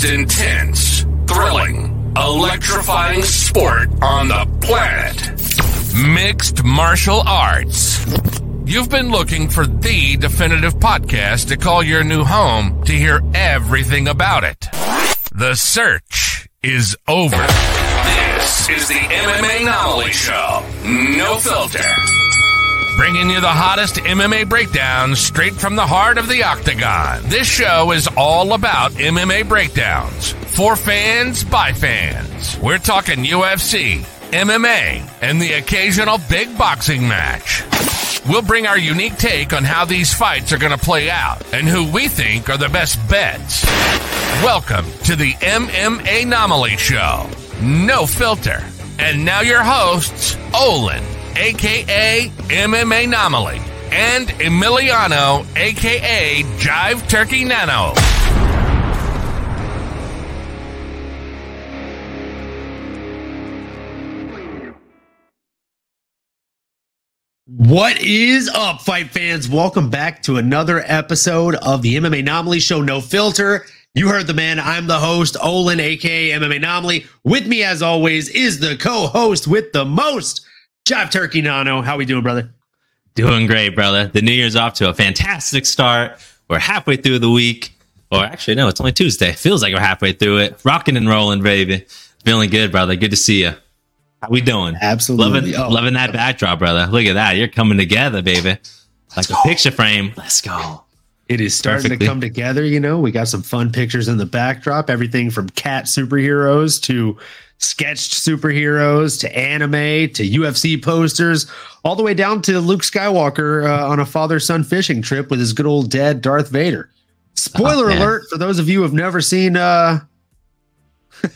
most intense, thrilling, electrifying sport on the planet mixed martial arts. You've been looking for the definitive podcast to call your new home to hear everything about it. The search is over. This is the MMA Anomaly Show. No filter. Bringing you the hottest MMA breakdowns straight from the heart of the octagon. This show is all about MMA breakdowns. For fans, by fans. We're talking UFC, MMA, and the occasional big boxing match. We'll bring our unique take on how these fights are going to play out and who we think are the best bets. Welcome to the MMA Anomaly Show. No filter. And now your hosts, Olin, aka MMA Anomaly, and Emiliano, aka Jive Turkey Nano. What is up, fight fans? Welcome back to another episode of the MMA Anomaly Show, No Filter. You heard the man. I'm the host, Olin, aka MMA Anomaly. With me, as always, is the co-host with the most, Jive Turkey Nano. How we doing, brother? Doing great, brother. The new year's off to a fantastic start. We're halfway through the week. Or actually, no, it's only Tuesday. Feels like we're halfway through it. Rocking and rolling, baby. Feeling good, brother. Good to see you. How we doing? Absolutely. Loving, oh. loving that backdrop, brother. Look at that. You're coming together, baby. Like a picture frame. Let's go. It is starting Perfectly. to come together. You know, we got some fun pictures in the backdrop. Everything from cat superheroes to sketched superheroes to anime to UFC posters, all the way down to Luke Skywalker uh, on a father son fishing trip with his good old dad, Darth Vader. Spoiler oh, alert for those of you who have never seen. Uh...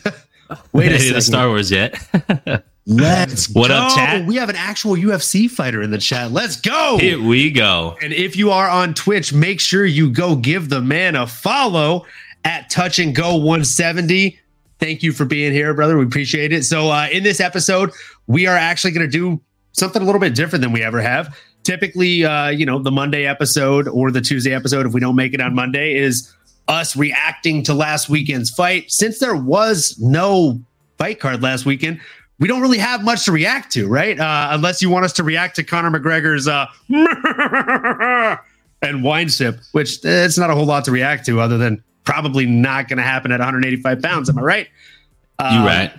Wait a second. Star Wars yet? Let's what go. up, chat? We have an actual UFC fighter in the chat. Let's go. Here we go. And if you are on Twitch, make sure you go give the man a follow at Touch and Go 170. Thank you for being here, brother. We appreciate it. So, uh, in this episode, we are actually going to do something a little bit different than we ever have. Typically, uh, you know, the Monday episode or the Tuesday episode, if we don't make it on Monday, is us reacting to last weekend's fight. Since there was no fight card last weekend, we don't really have much to react to, right? Uh, unless you want us to react to Conor McGregor's uh, and wine sip, which eh, it's not a whole lot to react to, other than probably not going to happen at 185 pounds. Am I right? Um, you right.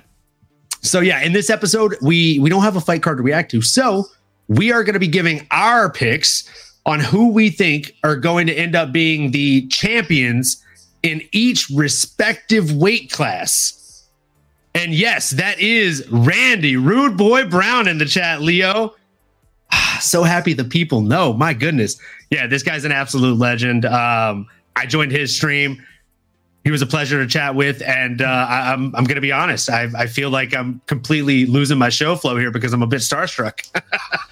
So yeah, in this episode, we we don't have a fight card to react to, so we are going to be giving our picks on who we think are going to end up being the champions in each respective weight class. And yes, that is Randy, Rude Boy Brown in the chat, Leo. so happy the people know. My goodness. Yeah, this guy's an absolute legend. Um, I joined his stream. He was a pleasure to chat with, and uh, I, am I'm, I'm going to be honest. I, I feel like I'm completely losing my show flow here because I'm a bit starstruck.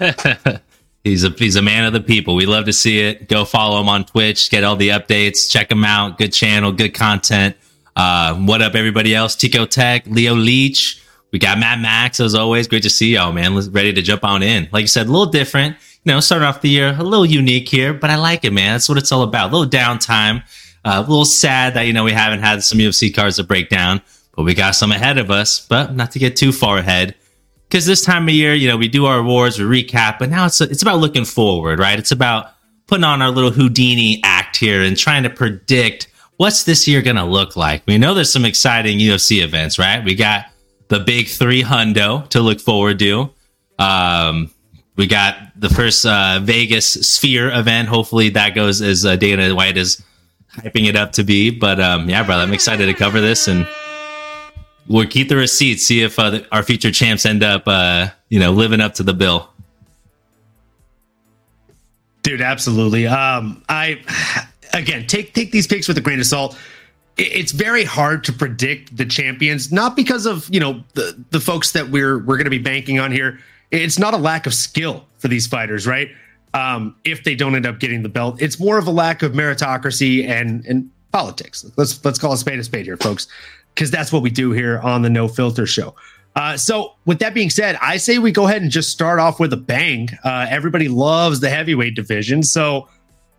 he's a he's a man of the people. We love to see it. Go follow him on Twitch. Get all the updates. Check him out. Good channel. Good content. Uh, what up, everybody else? Tico Tech, Leo Leach. We got Matt Max as always. Great to see y'all, man. Ready to jump on in. Like you said, a little different. You know, starting off the year a little unique here, but I like it, man. That's what it's all about. A little downtime. Uh, a little sad that you know we haven't had some UFC cards to break down, but we got some ahead of us. But not to get too far ahead, because this time of year, you know, we do our awards, we recap, but now it's it's about looking forward, right? It's about putting on our little Houdini act here and trying to predict what's this year going to look like? We know there's some exciting UFC events, right? We got the big three hundo to look forward to. Um, we got the first uh, Vegas Sphere event. Hopefully that goes as uh, Dana White is hyping it up to be. But um, yeah, brother, I'm excited to cover this and we'll keep the receipts. See if uh, our future champs end up, uh, you know, living up to the bill. Dude, absolutely. Um, I again, take take these picks with a grain of salt. It's very hard to predict the champions, not because of you know the the folks that we're we're going to be banking on here. It's not a lack of skill for these fighters, right? Um, if they don't end up getting the belt, it's more of a lack of meritocracy and and politics. Let's let's call a spade a spade here, folks, because that's what we do here on the No Filter Show. Uh, so, with that being said, I say we go ahead and just start off with a bang. Uh, everybody loves the heavyweight division, so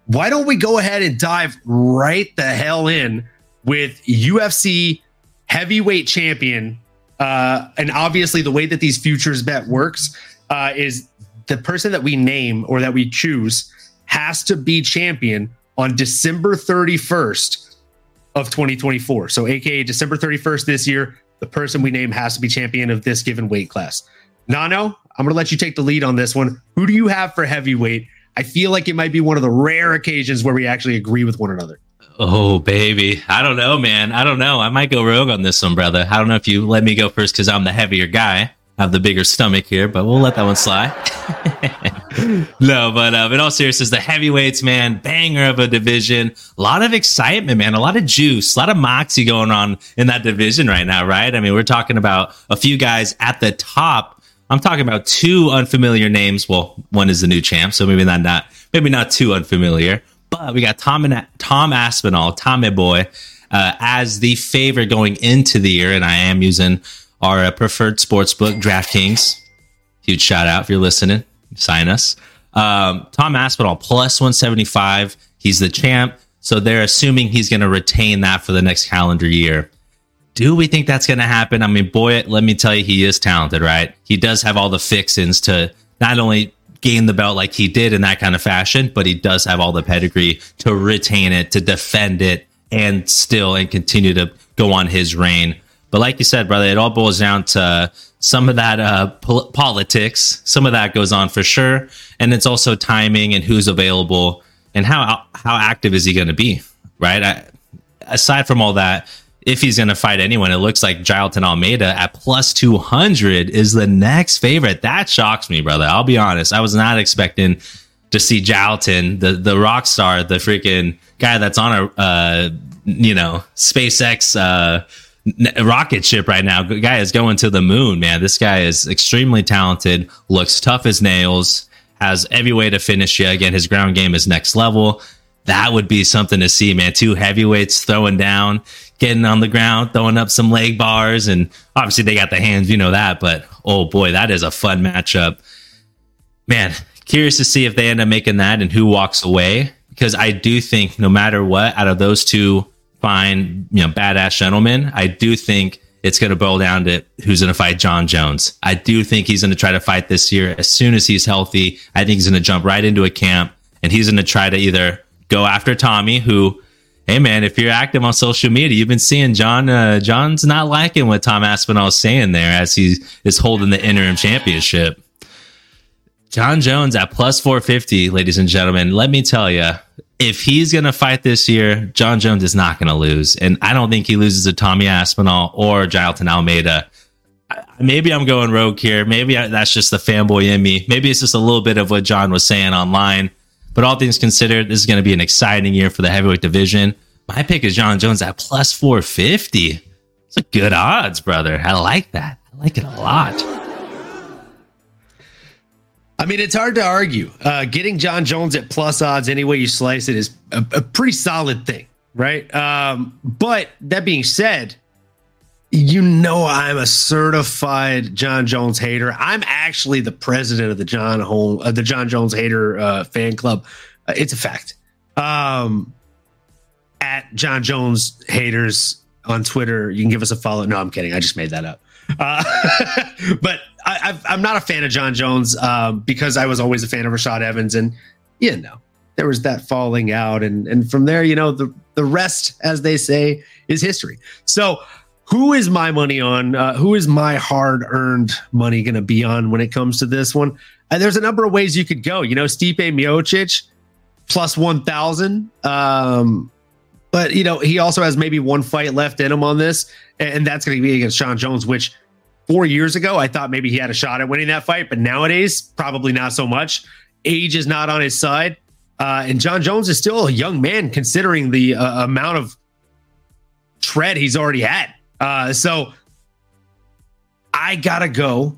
why don't we go ahead and dive right the hell in with UFC heavyweight champion. Uh, and obviously, the way that these futures bet works uh, is the person that we name or that we choose has to be champion on December 31st of 2024. So, aka December 31st this year, the person we name has to be champion of this given weight class. Nano, I'm going to let you take the lead on this one. Who do you have for heavyweight? I feel like it might be one of the rare occasions where we actually agree with one another. Oh, baby. I don't know, man. I don't know. I might go rogue on this one, brother. I don't know if you let me go first because I'm the heavier guy. Have the bigger stomach here, but we'll let that one slide. no, but uh, in all seriousness, the heavyweights, man, banger of a division. A lot of excitement, man. A lot of juice, a lot of moxie going on in that division right now, right? I mean, we're talking about a few guys at the top. I'm talking about two unfamiliar names. Well, one is the new champ, so maybe not, not maybe not too unfamiliar. But we got Tom and Tom Aspinall, Tommy boy, uh, as the favorite going into the year, and I am using our uh, preferred sports book, DraftKings. Huge shout out if you're listening. Sign us. Um, Tom Aspinall plus 175. He's the champ. So they're assuming he's going to retain that for the next calendar year. Do we think that's going to happen? I mean, boy, let me tell you, he is talented, right? He does have all the fixins to not only gain the belt like he did in that kind of fashion, but he does have all the pedigree to retain it, to defend it, and still and continue to go on his reign. But like you said, brother, it all boils down to some of that uh, pol- politics. Some of that goes on for sure, and it's also timing and who's available and how how active is he going to be, right? I, aside from all that, if he's going to fight anyone, it looks like Jailton Almeida at plus 200 is the next favorite. That shocks me, brother. I'll be honest. I was not expecting to see Jailton, the, the rock star, the freaking guy that's on a, uh, you know, SpaceX, uh, rocket ship right now. The guy is going to the moon, man. This guy is extremely talented, looks tough as nails, has every way to finish you. Again, his ground game is next level. That would be something to see, man. Two heavyweights throwing down, getting on the ground, throwing up some leg bars. And obviously they got the hands, you know that. But oh boy, that is a fun matchup. Man, curious to see if they end up making that and who walks away. Because I do think no matter what, out of those two fine, you know, badass gentleman. I do think it's going to boil down to who's going to fight Jon Jones. I do think he's going to try to fight this year as soon as he's healthy. I think he's going to jump right into a camp and he's going to try to either go after Tommy, who, hey man, if you're active on social media, you've been seeing Jon. Uh, Jon's not liking what Tom Aspinall is saying there as he is holding the interim championship. Jon Jones at plus 450, ladies and gentlemen. Let me tell you, if he's going to fight this year, Jon Jones is not going to lose. And I don't think he loses to Tommy Aspinall or Jailton Almeida. Maybe I'm going rogue here. Maybe I, that's just the fanboy in me. Maybe it's just a little bit of what Jon was saying online. But all things considered, this is going to be an exciting year for the heavyweight division. My pick is Jon Jones at plus 450. It's a good odds, brother. I like that. I like it a lot. I mean, it's hard to argue. Uh, getting Jon Jones at plus odds, any way you slice it, is a, a pretty solid thing, right? Um, but that being said, you know I'm a certified Jon Jones hater. I'm actually the president of the John Home, uh, the Jon Jones hater uh, fan club. Uh, it's a fact. Um, at Jon Jones haters on Twitter, you can give us a follow. No, I'm kidding. I just made that up. Uh, but I, am not a fan of Jon Jones um, because I was always a fan of Rashad Evans, and you know there was that falling out, and and from there, you know the the rest, as they say, is history. So, who is my money on? Uh, who is my hard earned money going to be on when it comes to this one? Uh, there's a number of ways you could go. You know, Stipe Miocic plus one thousand. Um, but you know, he also has maybe one fight left in him on this, and that's going to be against Jon Jones, which four years ago I thought maybe he had a shot at winning that fight, but nowadays probably not so much. Age is not on his side, uh, and Jon Jones is still a young man considering the uh, amount of tread he's already had. Uh, so I gotta go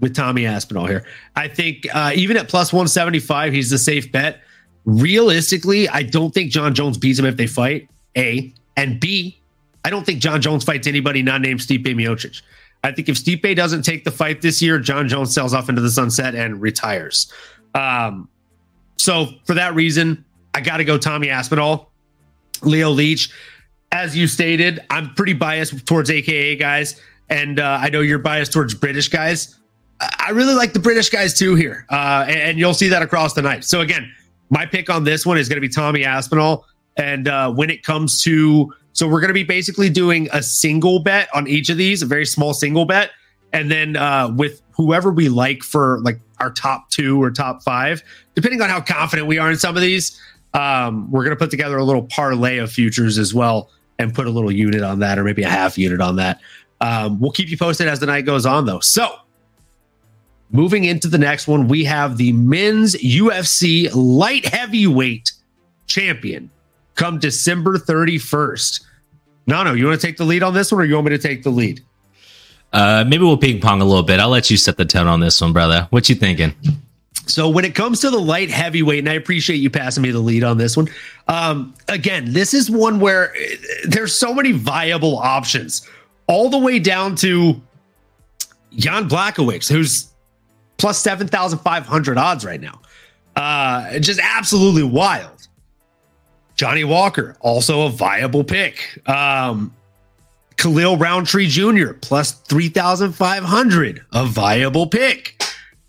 with Tommy Aspinall here. I think uh, even at plus 175, he's the safe bet realistically, I don't think Jon Jones beats him if they fight. A and B, I don't think Jon Jones fights anybody not named Steve Miocic. I think if Stipe doesn't take the fight this year, Jon Jones sells off into the sunset and retires. Um, so for that reason, I got to go Tommy Aspinall. Leo Leach, as you stated, I'm pretty biased towards AKA guys, and uh, I know you're biased towards British guys. I really like the British guys too here, uh, and, and, you'll see that across the night. So again, my pick on this one is going to be Tommy Aspinall, and uh, when it comes to, so we're going to be basically doing a single bet on each of these, a very small single bet, and then uh, with whoever we like for like our top two or top five, depending on how confident we are in some of these. Um, we're going to put together a little parlay of futures as well and put a little unit on that or maybe a half unit on that. Um, we'll keep you posted as the night goes on, though. So, moving into the next one, we have the men's UFC light heavyweight champion come December 31st. Nano, you want to take the lead on this one or you want me to take the lead? Uh, maybe we'll ping pong a little bit. I'll let you set the tone on this one, brother. What you thinking? So when it comes to the light heavyweight, and I appreciate you passing me the lead on this one. Um, again, this is one where uh, there's so many viable options, all the way down to Jan Blachowicz, who's plus seven thousand five hundred odds right now. Uh, just absolutely wild. Johnny Walker, also a viable pick. Um, Khalil Rountree Jr. plus 3,500, a viable pick.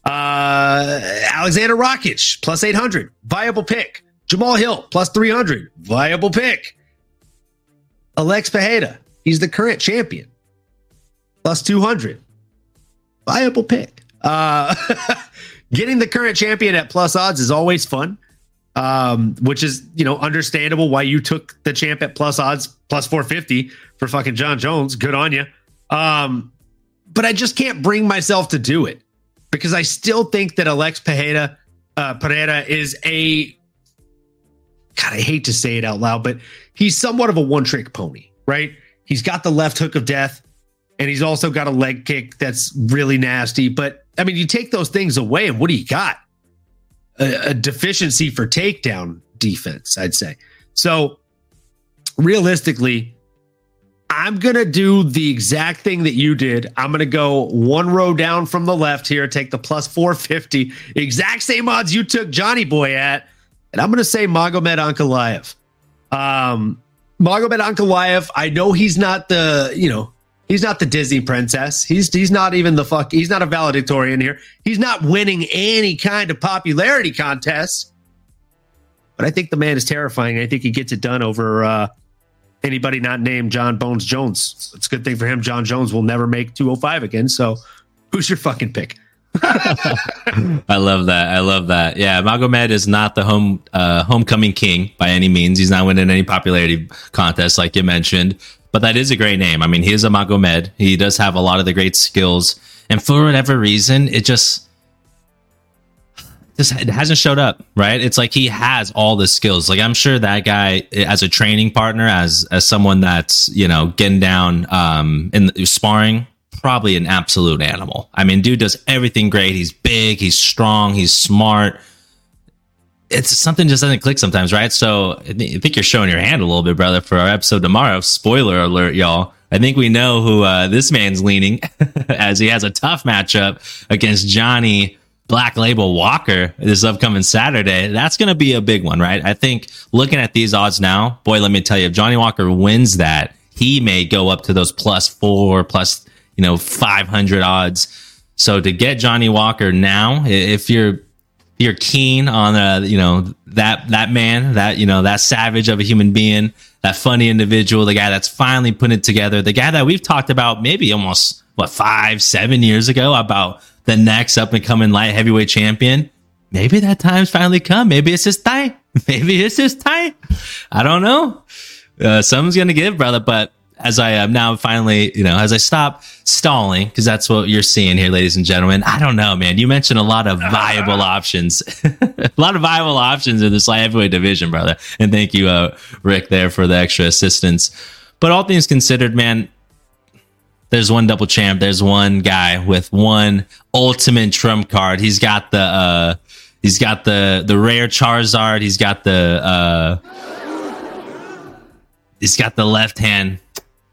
Uh, Alexander Rakic plus 800, viable pick. Jamal Hill plus 300, viable pick. Alex Pereira, he's the current champion, plus 200, viable pick. Uh, getting the current champion at plus odds is always fun, um, which is you know understandable why you took the champ at plus odds plus 450 for fucking Jon Jones. Good on you. Um, but I just can't bring myself to do it because I still think that Alex Pereira, uh, Pereira is a God. I hate to say it out loud, but he's somewhat of a one trick pony, right? He's got the left hook of death, and he's also got a leg kick that's really nasty. But I mean, you take those things away, and what do you got? A, a deficiency for takedown defense, I'd say. So realistically, I'm going to do the exact thing that you did. I'm going to go one row down from the left here, take the plus 450, exact same odds you took Johnny Boy at. And I'm going to say Magomed Ankalaev. Um, Magomed Ankalaev, I know he's not the, you know, he's not the Disney princess. He's he's not even the fuck, he's not a valedictorian here. He's not winning any kind of popularity contest. But I think the man is terrifying. I think he gets it done over uh, anybody not named Jon Bones Jones. It's a good thing for him. Jon Jones will never make 205 again. So who's your fucking pick? I love that. I love that. Yeah, Magomed is not the home uh, homecoming king by any means. He's not winning any popularity contests like you mentioned, but that is a great name. I mean, he is a Magomed. He does have a lot of the great skills, and for whatever reason, it just just hasn't showed up, right? It's like he has all the skills. Like I'm sure that guy as a training partner, as as someone that's, you know, getting down um in sparring, probably an absolute animal. I mean, dude does everything great. He's big, he's strong, he's smart. It's something just doesn't click sometimes, right? So I think you're showing your hand a little bit, brother, for our episode tomorrow. Spoiler alert, y'all. I think we know who uh, this man's leaning as he has a tough matchup against Johnny Black Label Walker this upcoming Saturday, that's going to be a big one, right? I think looking at these odds now, boy, let me tell you, if Johnny Walker wins that, he may go up to those plus four, plus, you know, 500 odds. So to get Johnny Walker now, if you're, you're keen on uh, you know that that man that you know that savage of a human being that funny individual the guy that's finally putting it together the guy that we've talked about maybe almost what five seven years ago about the next up and coming light heavyweight champion, maybe that time's finally come. Maybe it's his time. Maybe it's his time. I don't know. Uh, someone's gonna give, brother. But as I am now finally, you know, as I stop stalling, because that's what you're seeing here, ladies and gentlemen. I don't know, man. You mentioned a lot of viable options, a lot of viable options in this light heavyweight division, brother. And thank you, uh, Rick, there for the extra assistance. But all things considered, man, there's one double champ. There's one guy with one ultimate trump card. He's got the uh he's got the the rare Charizard. He's got the uh he's got the left hand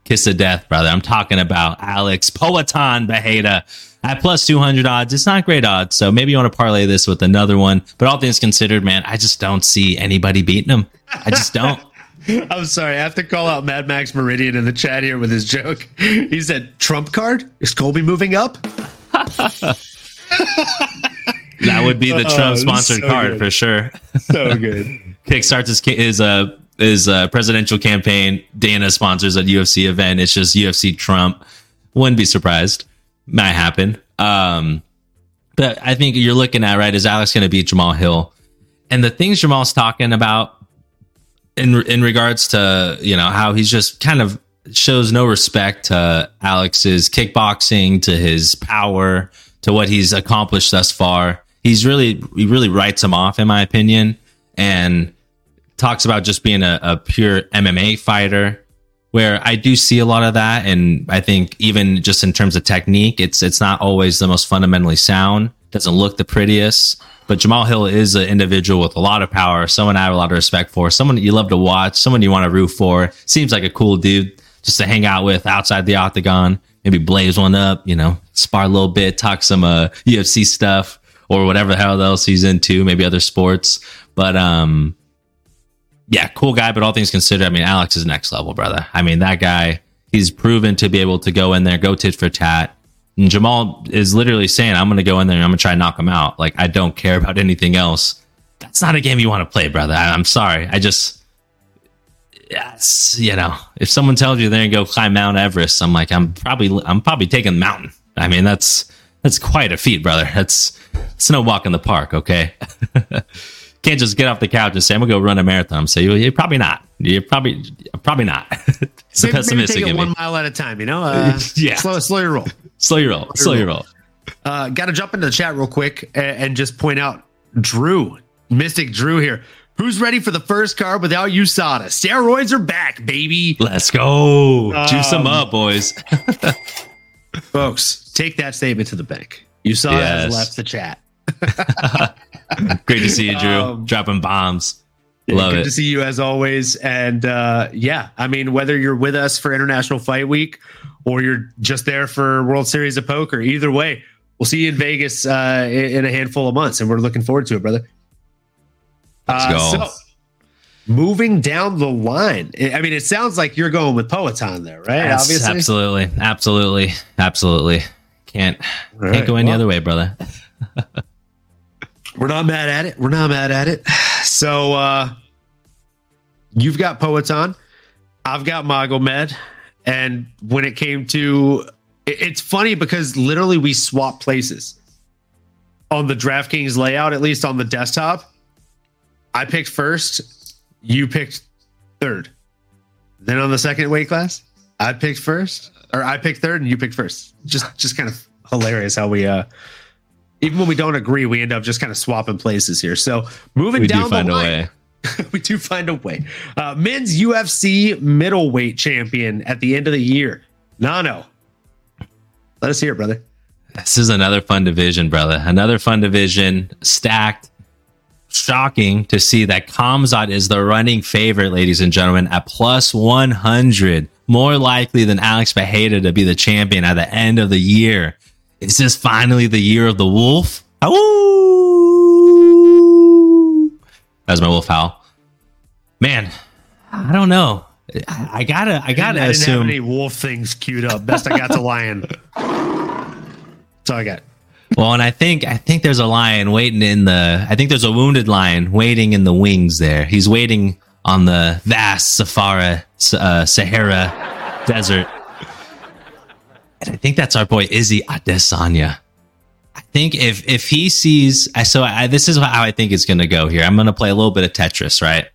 kiss of death, brother. I'm talking about Alex Poatan Bejeda at plus 200 odds. It's not great odds. So maybe you want to parlay this with another one. But all things considered, man, I just don't see anybody beating him. I just don't. I'm sorry. I have to call out Mad Max Meridian in the chat here with his joke. He said, "Trump card is Colby moving up?" That would be the Oh, Trump sponsored so card good. for sure. So good. Kickstarts his his uh his a presidential campaign. Dana sponsors a UFC event. It's just UFC Trump. Wouldn't be surprised. Might happen. Um, but I think you're looking at right is Alex going to beat Jamal Hill, and the things Jamal's talking about in in regards to you know how he's just kind of shows no respect to Alex's kickboxing, to his power, to what he's accomplished thus far. He's really he really writes him off, in my opinion, and talks about just being a, a pure MMA fighter. Where I do see a lot of that, and I think even just in terms of technique, it's it's not always the most fundamentally sound. Doesn't look the prettiest, but Jamal Hill is an individual with a lot of power, someone I have a lot of respect for, someone you love to watch, someone you want to root for. Seems like a cool dude just to hang out with outside the octagon. Maybe blaze one up, you know, spar a little bit, talk some uh, UFC stuff or whatever the hell else he's into, maybe other sports. But um, yeah, cool guy. But all things considered, I mean, Alex is next level, brother. I mean, that guy, he's proven to be able to go in there, go tit for tat. And Jamal is literally saying, I'm going to go in there and I'm going to try and knock him out. Like, I don't care about anything else. That's not a game you want to play, brother. I, I'm sorry. I just, yes, you know, if someone tells you they're going to go climb Mount Everest, I'm like, I'm probably, I'm probably taking the mountain. I mean, that's, that's quite a feat, brother. That's, it's no walk in the park. Okay. Can't just get off the couch and say, I'm going to go run a marathon. Say, well, you're probably not. You're probably, probably not. it's Maybe, maybe pessimistic take it me. one mile at a time. You know, uh, Yeah. Slow, slow your roll. Slow your roll. Slow your roll. Uh, Got to jump into the chat real quick and, and just point out Drew, Mystic Drew here. Who's ready for the first card without USADA? Steroids are back, baby. Let's go. Juice them Um, up, boys. Folks, take that statement to the bank. USADA Yes. has left the chat. Great to see you, Drew. Um, Dropping bombs. Love Good it. to see you as always. And uh, yeah, I mean, whether you're with us for International Fight Week or you're just there for World Series of Poker, either way, we'll see you in Vegas uh, in, a handful of months, and we're looking forward to it, brother. Let's Uh, go. So, moving down the line, I mean, it sounds like you're going with Poatan there, right? Yes, Obviously, absolutely. Absolutely. Absolutely. Can't All can't go any well, other way, brother. We're not mad at it. We're not mad at it. So uh you've got Poatan, I've got Magomed, and when it came to it- it's funny because literally we swap places on the DraftKings layout, at least on the desktop. I picked first, you picked third. Then on the second weight class, I picked first, or I picked third and you picked first. Just just kind of hilarious how we uh even when we don't agree, we end up just kind of swapping places here. So moving We do down find the a line, way. we do find a way. Uh, men's UFC middleweight champion at the end of the year, Nano. Let us hear it, brother. This is another fun division, brother. Another fun division, stacked. Shocking to see that Khamzat is the running favorite, ladies and gentlemen, at plus 100. More likely than Alex Bejeda to be the champion at the end of the year. Is this finally the year of the wolf? Ow! That's my wolf howl. Man, I don't know. I, I gotta, I gotta I didn't assume. have any wolf things queued up. Best I got to lion. That's all I got. Well, and I think I think there's a lion waiting in the. I think there's a wounded lion waiting in the wings. There, he's waiting on the vast Sahara uh, Sahara desert, and I think that's our boy Izzy Adesanya. I think if if he sees, so I, this is how I think it's going to go here. I'm going to play a little bit of Tetris, right?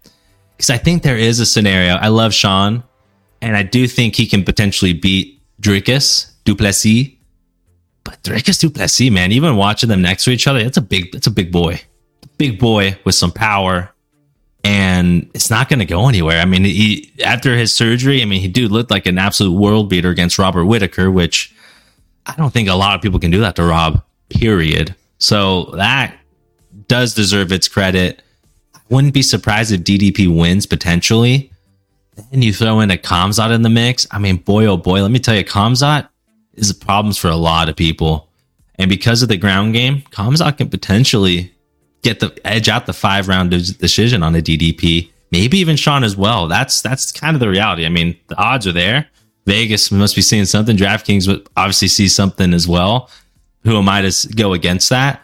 Because I think there is a scenario. I love Sean, and I do think he can potentially beat Dricus du Plessis. But Dricus du Plessis, man, even watching them next to each other, that's a big, that's a big boy, big boy with some power, and it's not going to go anywhere. I mean, he after his surgery, I mean, he dude looked like an absolute world beater against Robert Whitaker, which I don't think a lot of people can do that to Rob. Period. So that does deserve its credit. Wouldn't be surprised if DDP wins potentially. Then you throw in a Khamzat in the mix. I mean, boy, oh boy, let me tell you, Khamzat is problems for a lot of people. And because of the ground game, Khamzat can potentially get the edge out the five round de- decision on a DDP maybe even Sean as well. That's that's kind of the reality. I mean, the odds are there. Vegas must be seeing something. DraftKings would obviously see something as well. Who am I to go against that?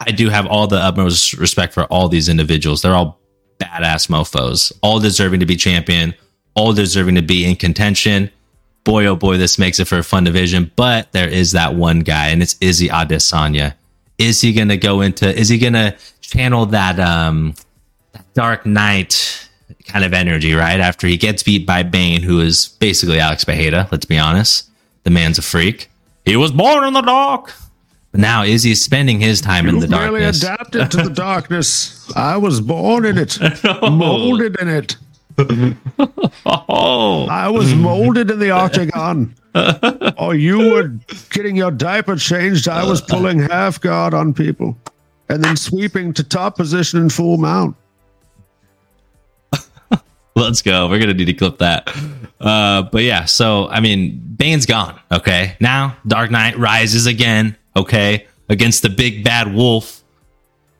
I do have all the utmost respect for all these individuals. They're all badass mofos, all deserving to be champion, all deserving to be in contention. Boy, oh boy, this makes it for a fun division. But there is that one guy, and it's Izzy Adesanya. Is he going to go into? Is he going to channel that um that Dark Knight kind of energy right after he gets beat by Bane, who is basically Alex Bejeda? Let's be honest, the man's a freak. He was born in the dark. But now is he spending his time You've in the darkness. adapted to the darkness. I was born in it, molded in it. oh. I was molded in the octagon. oh, you were getting your diaper changed. I was pulling half guard on people and then sweeping to top position in full mount. Let's go. We're gonna need to clip that. Uh, but yeah, so I mean, Bane's gone. Okay, now Dark Knight rises again. Okay, against the big bad wolf,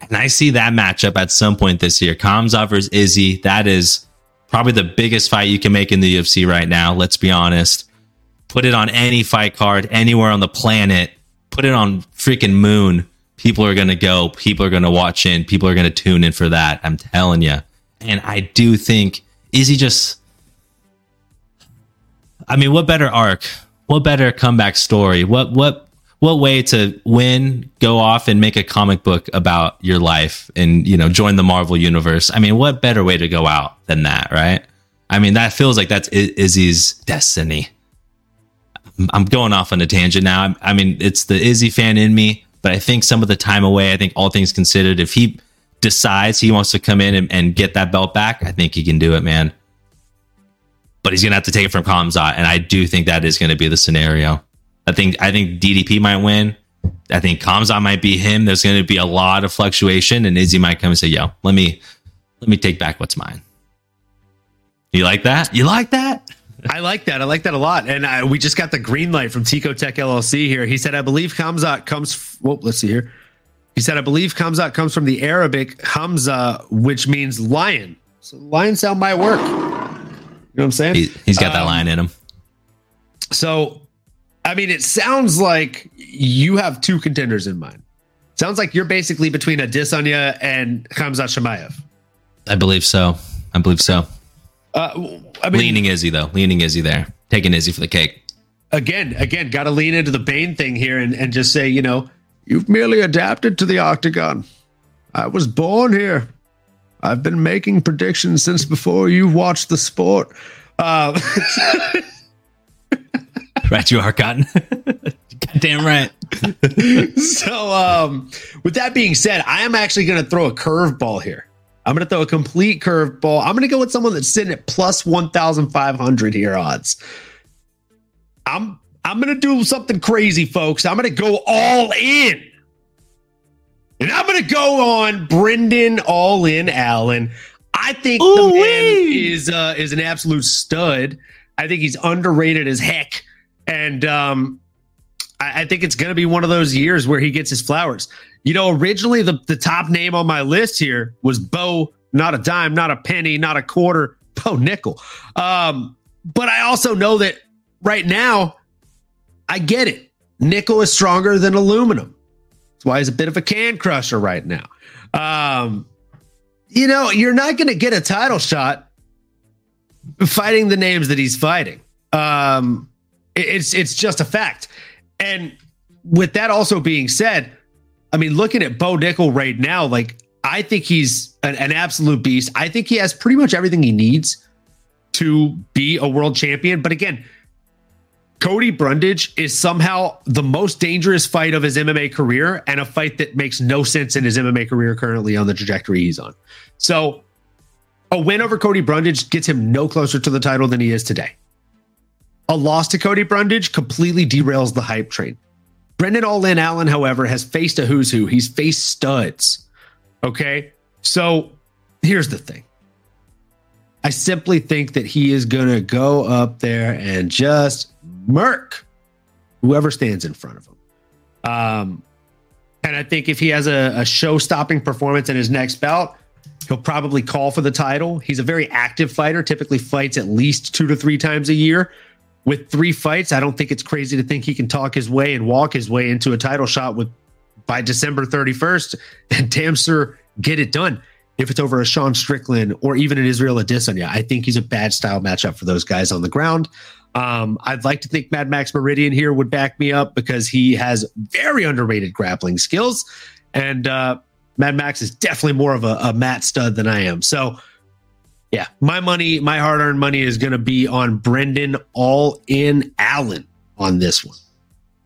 and I see that matchup at some point this year. Khamzat versus Izzy. That is probably the biggest fight you can make in the UFC right now. Let's be honest. Put it on any fight card anywhere on the planet. Put it on freaking Moon. People are gonna go. People are gonna watch in. People are gonna tune in for that. I'm telling you. And I do think he just I mean, what better arc? What better comeback story? What what what way to win, go off and make a comic book about your life and, you know, join the Marvel universe? I mean, what better way to go out than that, right? I mean, that feels like that's Izzy's destiny. I'm going off on a tangent now. I mean, it's the Izzy fan in me, but I think some of the time away, I think all things considered, if he decides he wants to come in and, and get that belt back, I think he can do it, man. But he's gonna have to take it from Khamzat, and I do think that is gonna be the scenario. I think I think DDP might win. I think Khamzat might be him. There's gonna be a lot of fluctuation, and Izzy might come and say, "Yo, let me let me take back what's mine." You like that? You like that? I like that. I like that a lot. And I, we just got the green light from Tico Tech LLC here. He said, I believe Khamzat comes. F- well, let's see here. He said, I believe Khamzat comes from the Arabic Hamza, which means lion. So lion sound might work. You know what I'm saying? He, has got um, that lion in him. So, I mean, it sounds like you have two contenders in mind. Sounds like you're basically between Adesanya and Khamzat Chimaev. I believe so. I believe so. Uh, I mean, leaning Izzy though, leaning Izzy there, taking Izzy for the cake. Again, again, got to lean into the Bane thing here and, and just say, you know, You've merely adapted to the octagon. I was born here. I've been making predictions since before you watched the sport. Uh, right, you are, Cotton. Goddamn right. so, um, with that being said, I am actually going to throw a curveball here. I'm going to throw a complete curveball. I'm going to go with someone that's sitting at plus 1,500 here odds. I'm I'm going to do something crazy, folks. I'm going to go all in. And I'm going to go on Brendan All In Allen. I think Ooh, the man is uh, is an absolute stud. I think he's underrated as heck. And um, I, I think it's going to be one of those years where he gets his flowers. You know, originally the, the top name on my list here was Bo, not a dime, not a penny, not a quarter, Bo Nickel. Um, but I also know that right now I get it. Nickel is stronger than aluminum. That's why he's a bit of a can crusher right now. Um, you know, you're not going to get a title shot fighting the names that he's fighting. Um, it's it's just a fact. And with that also being said, I mean, looking at Bo Nickal right now, like I think he's an, an absolute beast. I think he has pretty much everything he needs to be a world champion. But again, Cody Brundage is somehow the most dangerous fight of his MMA career and a fight that makes no sense in his MMA career currently on the trajectory he's on. So, a win over Cody Brundage gets him no closer to the title than he is today. A loss to Cody Brundage completely derails the hype train. Brendan All In Allen, however, has faced a who's who. He's faced studs. Okay. So here's the thing I simply think that he is going to go up there and just murk whoever stands in front of him. Um, and I think if he has a, a show stopping performance in his next bout, He'll probably call for the title. He's a very active fighter, typically fights at least two to three times a year. With three fights, I don't think it's crazy to think he can talk his way and walk his way into a title shot with by December 31st and damn sure get it done. If it's over a Sean Strickland or even an Israel Adesanya, I think he's a bad style matchup for those guys on the ground. Um, I'd like to think Mad Max Meridian here would back me up because he has very underrated grappling skills. And uh, Mad Max is definitely more of a, a Matt stud than I am. So, yeah, my money, my hard earned money is going to be on Brendan All In Allen on this one.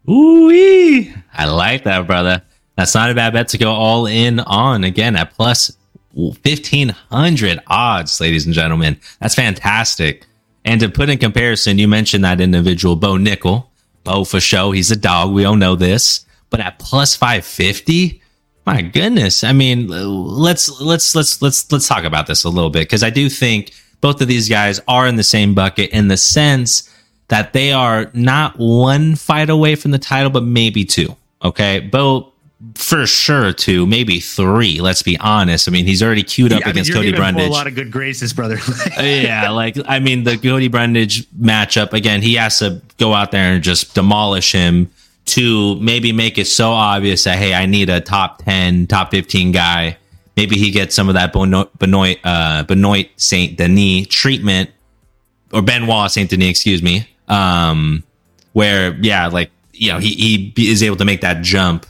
Ooh, I like that, brother. That's not a bad bet to go all in on again at plus 1500 odds, ladies and gentlemen. That's fantastic. And to put in comparison, you mentioned that individual, Bo Nickal. Bo for show, he's a dog. We all know this. But at plus 550, my goodness. I mean, let's let's let's let's let's talk about this a little bit because I do think both of these guys are in the same bucket in the sense that they are not one fight away from the title, but maybe two. Okay, Bo for sure two, maybe three. Let's be honest. I mean, he's already queued up yeah, against Cody Brundage. A lot of good graces, brother. yeah, like I mean, the Cody Brundage matchup again. He has to go out there and just demolish him to maybe make it so obvious that hey, I need a top ten, top fifteen guy. Maybe he gets some of that Benoit, Benoit, uh, Benoit Saint Denis treatment, or Benoit Saint Denis, excuse me. Um, where yeah, like you know, he he is able to make that jump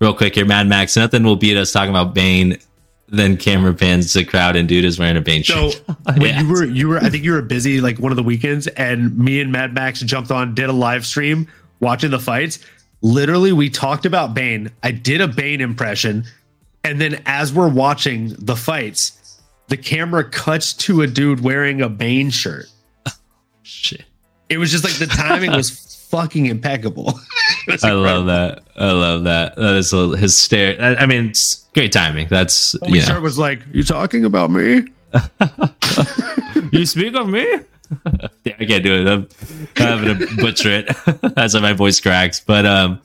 real quick here, Mad Max. Nothing will beat us talking about Bane. Then camera pans the crowd and dude is wearing a Bane shirt. so, shirt. yeah. you were you were I think you were busy like one of the weekends and me and Mad Max jumped on, did a live stream watching the fights. Literally, we talked about Bane. I did a Bane impression, and then as we're watching the fights, the camera cuts to a dude wearing a Bane shirt. Shit. It was just like the timing was fucking impeccable. I love that. I love that. That is a, his stare. I, I mean, it's great timing. That's you know. was like, "You talking about me? you speak of me?" yeah, I can't do it. I'm having to butcher it as my voice cracks. But um,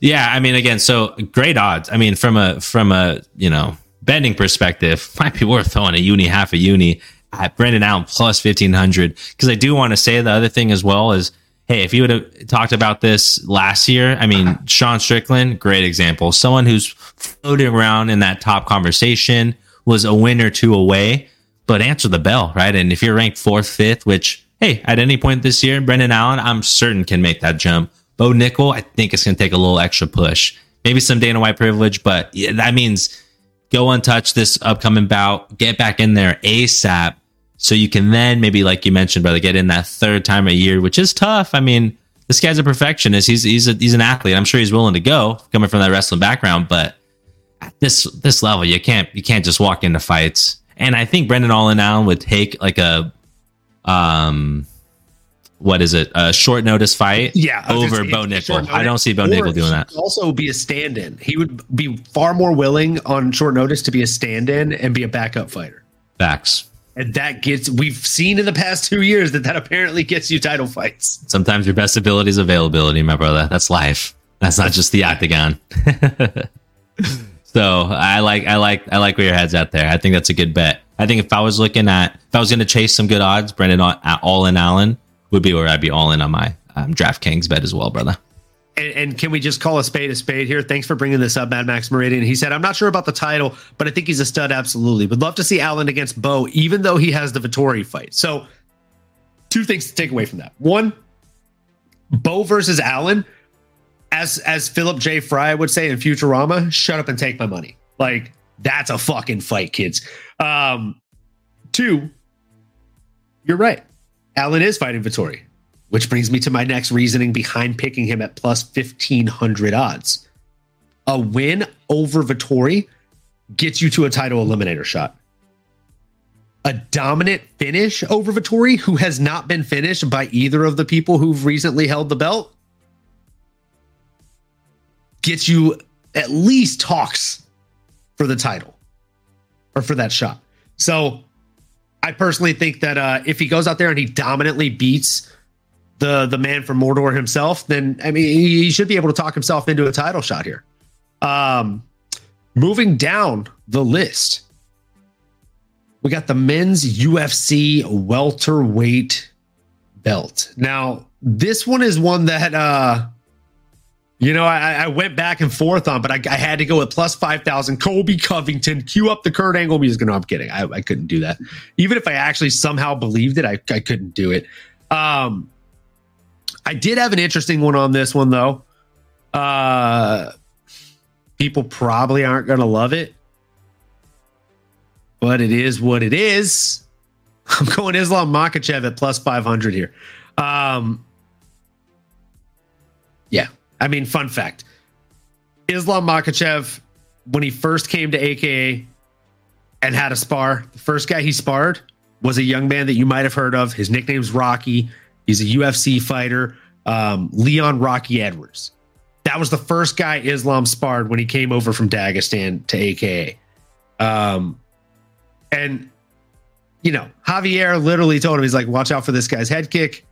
yeah, I mean, again, so great odds. I mean, from a from a you know bending perspective, might be worth throwing a uni, half a uni at Brendan Allen plus fifteen hundred. Because I do want to say the other thing as well is hey, if you would have talked about this last year, I mean, Sean Strickland, great example. Someone who's floating around in that top conversation was a win or two away, but answer the bell, right? And if you're ranked fourth, fifth, which, hey, at any point this year, Brendan Allen, I'm certain can make that jump. Bo Nickal, I think it's going to take a little extra push. Maybe some Dana White privilege, but that means go untouched this upcoming bout, get back in there ASAP so you can then maybe, like you mentioned, brother, get in that third time a year, which is tough. I mean, this guy's a perfectionist. He's he's a, he's an athlete. I'm sure he's willing to go coming from that wrestling background, but at this this level, you can't you can't just walk into fights. And I think Brendan All In Allen would take like a um what is it? A short notice fight? Yeah, over Bo Nickal. I don't see Bo Nickal doing that. Also, be a stand-in. He would be far more willing on short notice to be a stand-in and be a backup fighter. Facts. And that gets, we've seen in the past two years that that apparently gets you title fights. Sometimes your best ability is availability, my brother. That's life. That's not just the octagon. so I like, I like, I like where your head's at there. I think that's a good bet. I think if I was looking at, if I was going to chase some good odds, Brendan all in Allen would be where I'd be all in on my um, DraftKings bet as well, brother. And, and, can we just call a spade a spade here? Thanks for bringing this up, Mad Max Meridian. He said, I'm not sure about the title, but I think he's a stud. Absolutely. Would love to see Allen against Bo, even though he has the Vettori fight. So, two things to take away from that. One, Bo versus Allen, as as Philip J. Fry would say in Futurama, shut up and take my money. Like, that's a fucking fight, kids. Um, two, you're right. Allen is fighting Vettori. Which brings me to my next reasoning behind picking him at plus 1500 odds. A win over Vettori gets you to a title eliminator shot. A dominant finish over Vettori, who has not been finished by either of the people who've recently held the belt, gets you at least talks for the title or for that shot. So I personally think that uh, if he goes out there and he dominantly beats the the man from Mordor himself, then I mean he should be able to talk himself into a title shot here. Um, moving down the list, we got the men's UFC welterweight belt. Now, this one is one that uh you know, I, I went back and forth on, but I, I had to go with plus 5,000. Colby Covington, cue up the Kurt Angle music. No, I'm kidding. I, I couldn't do that. Even if I actually somehow believed it, I, I couldn't do it. Um, I did have an interesting one on this one, though. Uh, people probably aren't going to love it, but it is what it is. I'm going Islam Makhachev at plus 500 here. Um, yeah, I mean, fun fact Islam Makhachev, when he first came to AKA and had a spar, the first guy he sparred was a young man that you might have heard of. His nickname's Rocky. He's a UFC fighter, um, Leon Rocky Edwards. That was the first guy Islam sparred when he came over from Dagestan to AKA. Um, and, you know, Javier literally told him, he's like, watch out for this guy's head kick.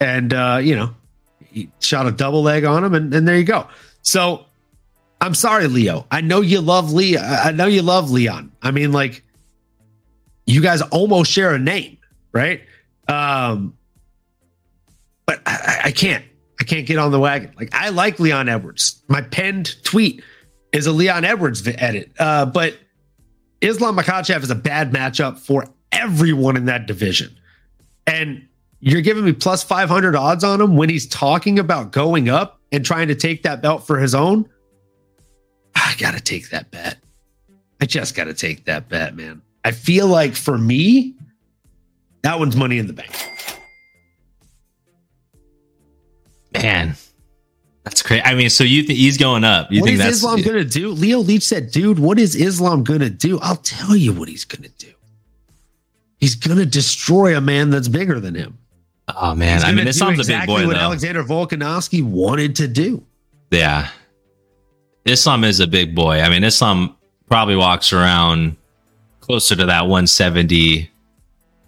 And, uh, you know, he shot a double leg on him, and, and there you go. So I'm sorry, Leo. I know you love Leo. I know you love Leon. I mean, like, you guys almost share a name, right? Um, but I, I can't. I can't get on the wagon. Like, I like Leon Edwards. My penned tweet is a Leon Edwards edit. Uh, but Islam Makhachev is a bad matchup for everyone in that division. And you're giving me plus 500 odds on him when he's talking about going up and trying to take that belt for his own. I got to take that bet. I just got to take that bet, man. I feel like for me, that one's money in the bank. Man, that's crazy. I mean, so you think he's going up? You what think is that's Islam going to do? Leo Leach said, dude, what is Islam going to do? I'll tell you what he's going to do. He's going to destroy a man that's bigger than him. Oh man, I mean, this sounds exactly a big boy what though. Alexander Volkanovski wanted to do. Yeah. Islam is a big boy. I mean, Islam probably walks around closer to that 170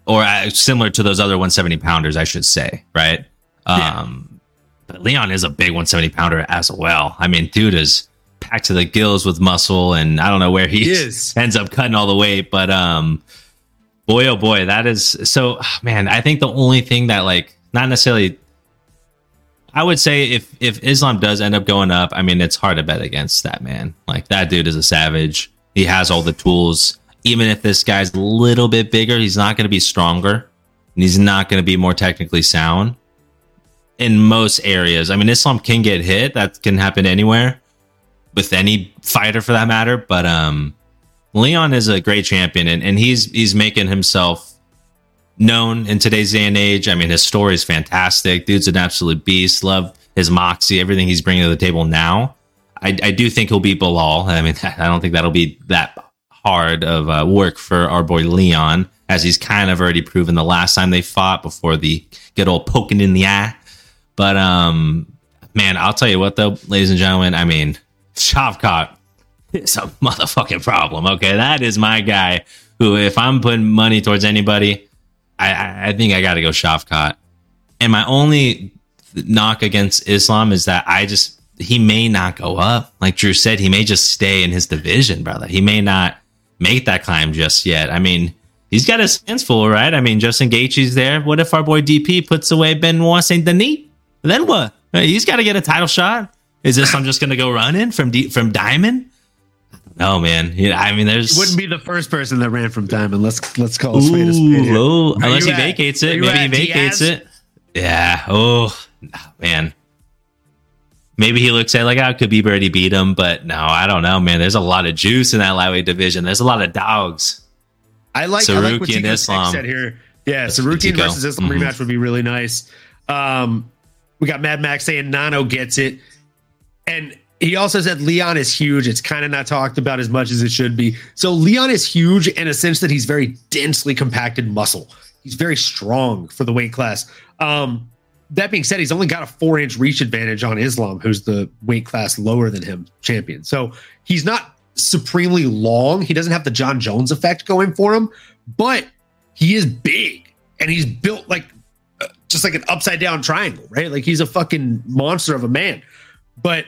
or uh, similar to those other 170 pounders, I should say, right? Yeah. Um, but Leon is a big 170 pounder as well. I mean, dude is packed to the gills with muscle, and I don't know where he, He is. ends up cutting all the weight, but um, boy, oh boy, that is so. Man, I think the only thing that like not necessarily I would say if if Islam does end up going up, I mean it's hard to bet against that man. Like that dude is a savage. He has all the tools. Even if this guy's a little bit bigger, he's not going to be stronger, and he's not going to be more technically sound. In most areas, I mean, Islam can get hit. That can happen anywhere with any fighter for that matter. But um, Leon is a great champion, and, and he's he's making himself known in today's day and age. I mean, his story is fantastic. Dude's an absolute beast. Love his moxie, everything he's bringing to the table now. I, I do think he'll beat Bilal. I mean, I don't think that'll be that hard of uh, work for our boy Leon, as he's kind of already proven the last time they fought before the good old poking in the eye. But um, man, I'll tell you what, though, ladies and gentlemen, I mean, Shavkat is a motherfucking problem. Okay, that is my guy. Who, if I'm putting money towards anybody, I, I, think I got to go Shavkat. And my only knock against Islam is that I just he may not go up. Like Drew said, he may just stay in his division, brother. He may not make that climb just yet. I mean, he's got his hands full, right? I mean, Justin Gaethje's there. What if our boy DP puts away Benoit Saint Denis? Then what? He's got to get a title shot. Is this I'm just going to go running from D- from Diamond? No, man. Yeah, I mean, there's Wouldn't be the first person that ran from Diamond. Let's let's call a spade a spade. oh, unless he at? vacates it. Maybe he vacates Diaz? it. Yeah. Oh, man. Maybe he looks at like, oh, Khabib already beat him, but no, I don't know, man. There's a lot of juice in that lightweight division. There's a lot of dogs. I like, I like what Saruki and Islam. said here. Yeah, That's Tsarukyan versus Islam Mhm. rematch would be really nice. Um, we got Mad Max saying Nano gets it, and he also said Leon is huge. It's kind of not talked about as much as it should be. So Leon is huge in a sense that he's very densely compacted muscle. He's very strong for the weight class. Um, that being said, he's only got a four inch reach advantage on Islam, who's the weight class lower than him champion. So he's not supremely long. He doesn't have the Jon Jones effect going for him, but he is big and he's built like uh, just like an upside down triangle, right? Like he's a fucking monster of a man. But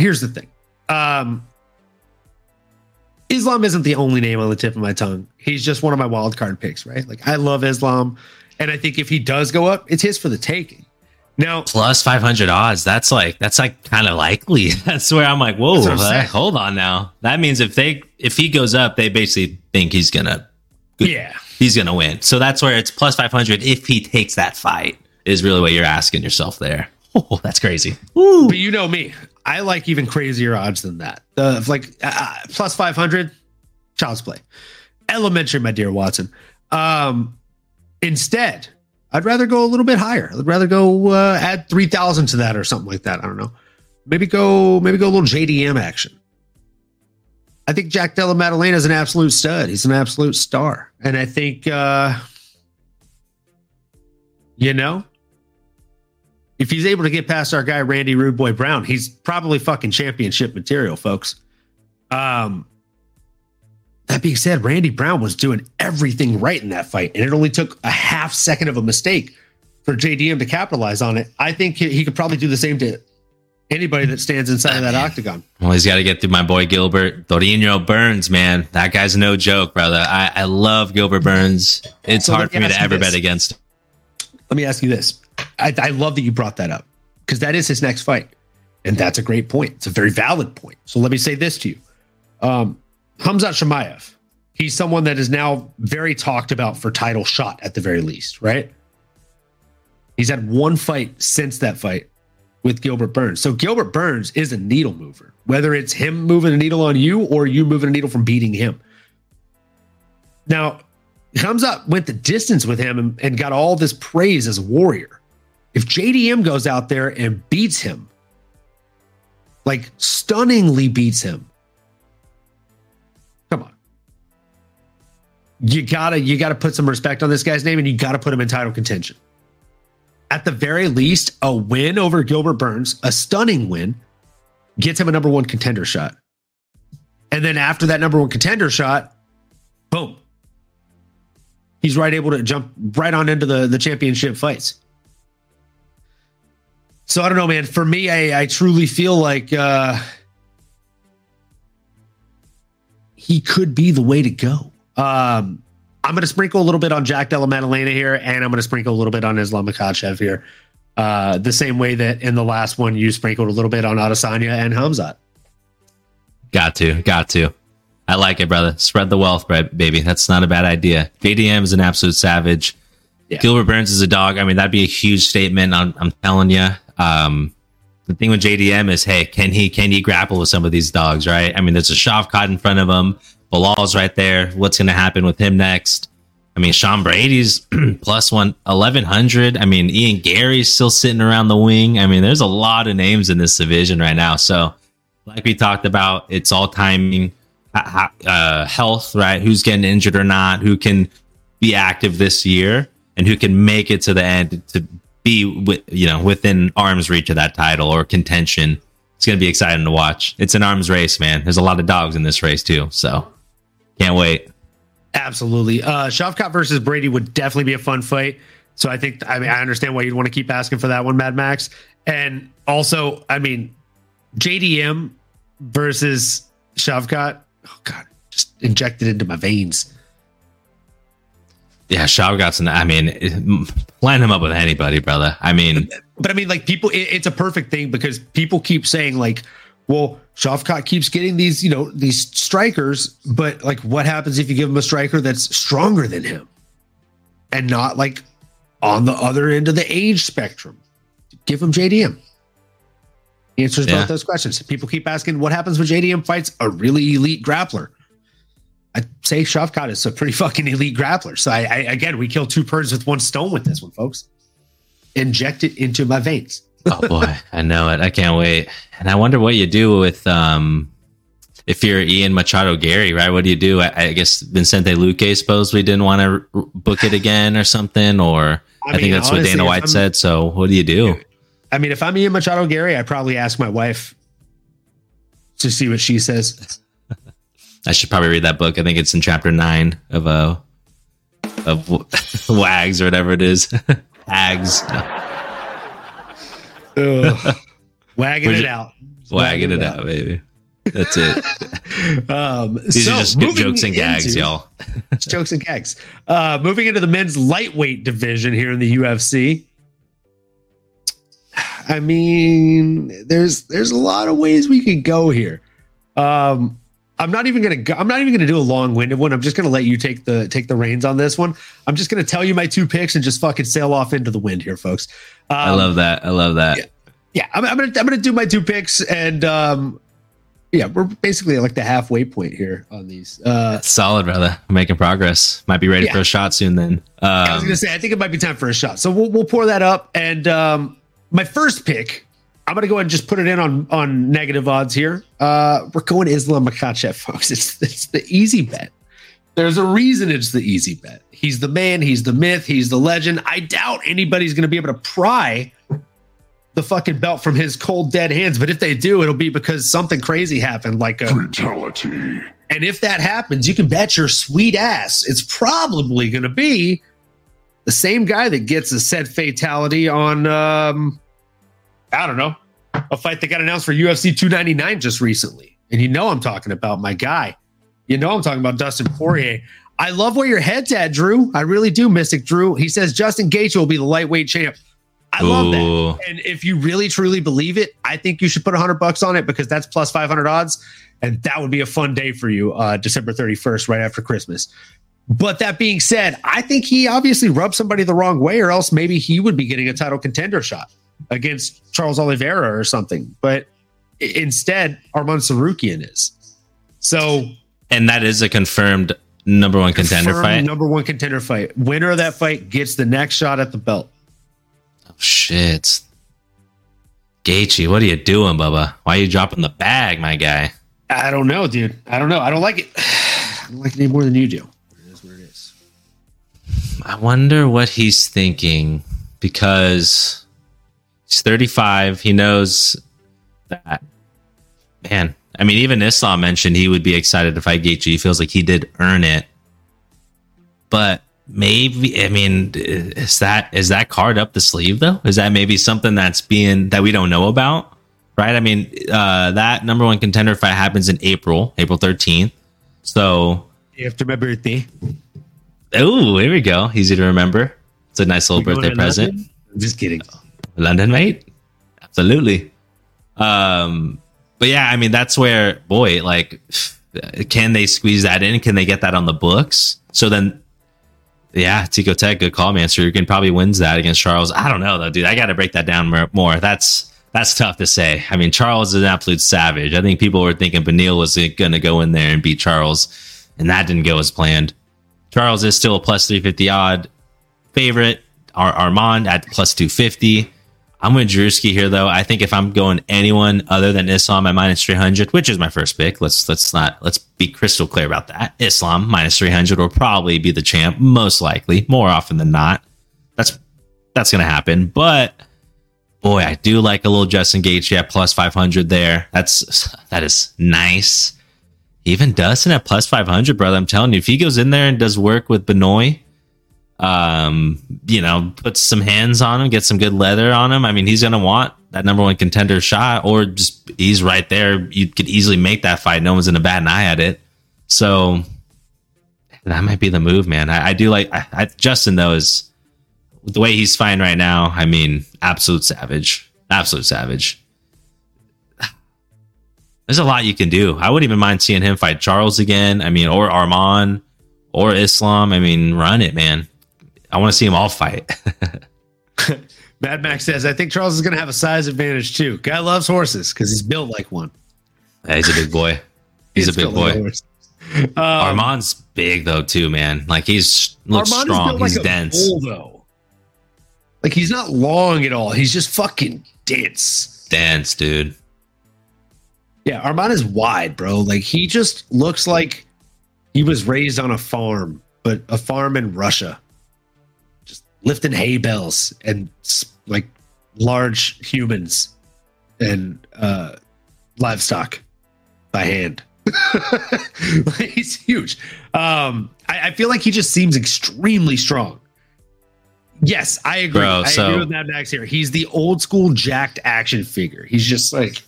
here's the thing. Um Islam isn't the only name on the tip of my tongue. He's just one of my wild card picks, right? Like I love Islam, and I think if he does go up, it's his for the taking. Now, plus 500 odds. That's like that's like kind of likely. That's where I'm like, whoa, uh, hold on now. That means if they if he goes up, they basically think he's gonna yeah, he's gonna win. So that's where it's plus 500 if he takes that fight. Is really what you're asking yourself there. Oh, that's crazy. but you know me, I like even crazier odds than that. The like uh, plus five hundred, child's play, elementary, my dear Watson. Um, instead, I'd rather go a little bit higher. I'd rather go uh, add three thousand to that or something like that. I don't know. Maybe go maybe go a little JDM action. I think Jack Della Maddalena is an absolute stud. He's an absolute star, and I think uh, you know if he's able to get past our guy Randy Rude Boy Brown, he's probably fucking championship material, folks. Um, that being said, Randy Brown was doing everything right in that fight, and it only took a half second of a mistake for JDM to capitalize on it. I think he, he could probably do the same to anybody that stands inside of that octagon. Well, he's got to get through my boy Gilbert Durinho Burns, man. That guy's no joke, brother. I, I love Gilbert Burns. It's So hard for me to ever this. bet against. him. Let me ask you this. I, I love that you brought that up because that is his next fight. And that's a great point. It's a very valid point. So let me say this to you. Um, Khamzat Chimaev, he's someone that is now very talked about for title shot at the very least, right? He's had one fight since that fight with Gilbert Burns. So Gilbert Burns is a needle mover, whether it's him moving a needle on you or you moving a needle from beating him. Now, Khamzat went the distance with him and, and got all this praise as a warrior. If JDM goes out there and beats him, like stunningly beats him, come on. You gotta you gotta put some respect on this guy's name and you gotta put him in title contention. At the very least, a win over Gilbert Burns, a stunning win, gets him a number one contender shot. And then after that number one contender shot, boom, he's right able to jump right on into the the championship fights. So I don't know, man. For me, I, I truly feel like uh, he could be the way to go. Um, I'm going to sprinkle a little bit on Jack Della Maddalena here, and I'm going to sprinkle a little bit on Islam Makhachev here. Uh, the same way that in the last one you sprinkled a little bit on Adesanya and Khamzat. Got to, got to. I like it, brother. Spread the wealth, baby. That's not a bad idea. JDM is an absolute savage. Yeah. Gilbert Burns is a dog. I mean, that'd be a huge statement. I'm, I'm telling you. Um, the thing with JDM is, hey, can he can he grapple with some of these dogs? Right? I mean, there's a Shavkat in front of him. Bilal's right there. What's going to happen with him next? I mean, Sean Brady's plus one eleven hundred. I mean, Ian Garry's still sitting around the wing. I mean, there's a lot of names in this division right now. So, like we talked about, it's all timing, uh, health, right? Who's getting injured or not? Who can be active this year, and who can make it to the end to be with you know within arm's reach of that title or contention. It's going to be exciting to watch. It's an arms race, man. There's a lot of dogs in this race too, so can't wait. Absolutely. Uh Shavkat versus Brady would definitely be a fun fight. So I think I mean I understand why you'd want to keep asking for that one, Mad Max. And also, I mean, JDM versus Shavkat. Oh god, just injected into my veins. Yeah, Shavkat's. an- I mean, it- line him up with anybody, brother. I mean, But I mean, like people, it, it's a perfect thing because people keep saying like, well, Shavkat keeps getting these, you know, these strikers, but like, what happens if you give him a striker that's stronger than him, and not like on the other end of the age spectrum? Give him JDM. He answers Yeah. both those questions. People keep asking, what happens when JDM fights a really elite grappler? I'd say Shavkat is a pretty fucking elite grappler. So I, I again, we kill two birds with one stone with this one, folks. Inject it into my veins. oh boy, I know it. I can't wait. And I wonder what you do with um if you're Ian Machado Garry, right? What do you do? I, I guess Vicente Luque suppose we didn't want to r- book it again or something, or I, I think that's what Dana White said. So what do you do? I mean, if I'm Ian Machado Garry, I probably ask my wife to see what she says. I should probably read that book. I think it's in chapter nine of uh of Wags or whatever it is. Hags. Wagging it out. wagging it out, baby. That's it. Um, These so are just jokes and gags, into- y'all. Jokes and gags. Uh, moving into the men's lightweight division here in the UFC. I mean, there's there's a lot of ways we could go here. Um, I'm not even gonna go, I'm not even gonna do a long-winded one. I'm just gonna let you take the take the reins on this one. I'm just gonna tell you my two picks and just fucking sail off into the wind here, folks. Um, I love that. I love that. yeah. yeah, I'm, I'm gonna I'm gonna do my two picks and um, yeah, we're basically at like the halfway point here on these. Uh, Solid, brother. Making progress. Might be ready Yeah. for a shot soon. Then. I was Um, gonna say, I think it might be time for a shot. So we'll we'll pour that up. And um, my first pick, I'm gonna go ahead and just put it in on on negative odds here. Uh, we're going Islam Makhachev, folks. It's it's the easy bet. There's a reason it's the easy bet. He's the man. He's the myth. He's the legend. I doubt anybody's gonna be able to pry the fucking belt from his cold dead hands. But if they do, it'll be because something crazy happened, like a Fatality. and if that happens, you can bet your sweet ass it's probably going to be the same guy that gets a said fatality on, um, I don't know, a fight that got announced for UFC 299 just recently. And you know I'm talking about my guy. You know I'm talking about Dustin Poirier. I love where your head's at, Drew. I really do, Mystic Drew. He says Justin Gaethje will be the lightweight champ. I love that. And if you really truly believe it, I think you should put 100 bucks on it because that's plus 500 odds. And that would be a fun day for you, uh, December 31st, right after Christmas. But that being said, I think he obviously rubbed somebody the wrong way, or else maybe he would be getting a title contender shot against Charles Oliveira or something. But instead, Arman Tsarukyan is. So, And that is a confirmed number one contender fight. number one contender fight. Winner of that fight gets the next shot at the belt. Oh, shit. Gaethje, what are you doing, Bubba? Why are you dropping the bag, my guy? I don't know, dude. I don't know. I don't like it. I don't like it any more than you do. It is what it is. I wonder what he's thinking because he's 35. He knows that. Man, I mean, even Islam mentioned he would be excited to fight Gaethje. He feels like he did earn it. But maybe, I mean, is that is that card up the sleeve though? Is that maybe something that's being that we don't know about? Right? I mean, uh, that number one contender fight happens in April, April 13th. So After my birthday. Oh, here we go. Easy to remember. It's a nice little birthday present. London? Just kidding. London, mate. Absolutely. Um, but yeah, I mean, that's where, boy, like, can they squeeze that in? Can they get that on the books? So then, yeah, Tico Tech, good call, man. So you can probably wins that against Charles. I don't know though, dude. I got to break that down more. That's that's tough to say. I mean, Charles is an absolute savage. I think people were thinking Beneil was going to go in there and beat Charles, and that didn't go as planned. Charles is still a plus 350 odd favorite. Ar- Arman at plus 250. I'm with Drewski here, though. I think if I'm going anyone other than Islam at minus 300, which is my first pick, let's let's not let's be crystal clear about that. Islam minus 300 will probably be the champ, most likely, more often than not. That's that's gonna happen. But boy, I do like a little Justin Gaethje at plus 500 there. That's that is nice. Even Dustin at plus 500, brother. I'm telling you, if he goes in there and does work with Benoit, um, you know, put some hands on him, get some good leather on him. I mean, he's gonna want that number one contender shot, or just he's right there. You could easily make that fight. No one's in a bad eye at it. So that might be the move, man. I, I do like I, I, Justin though is the way he's fighting right now. I mean, absolute savage, absolute savage. There's a lot you can do. I wouldn't even mind seeing him fight Charles again. I mean, or Arman or Islam. I mean, run it, man. I want to see them all fight. Mad Max says, I think Charles is going to have a size advantage too. Guy loves horses because he's built like one. Yeah, he's a big boy. He's a big like boy. Um, Arman's big though too, man. Like he's looks Arman strong. like he's dense. bull, though. Like he's not long at all. He's just fucking dense. Dense, dude. Yeah, Arman is wide, bro. Like he just looks like he was raised on a farm, but a farm in Russia. Lifting hay bales and like large humans and uh livestock by hand. He's huge. Um, I, I feel like he just seems extremely strong. Yes, I agree. Bro, I so- agree with that Max here. He's the old school jacked action figure. He's just like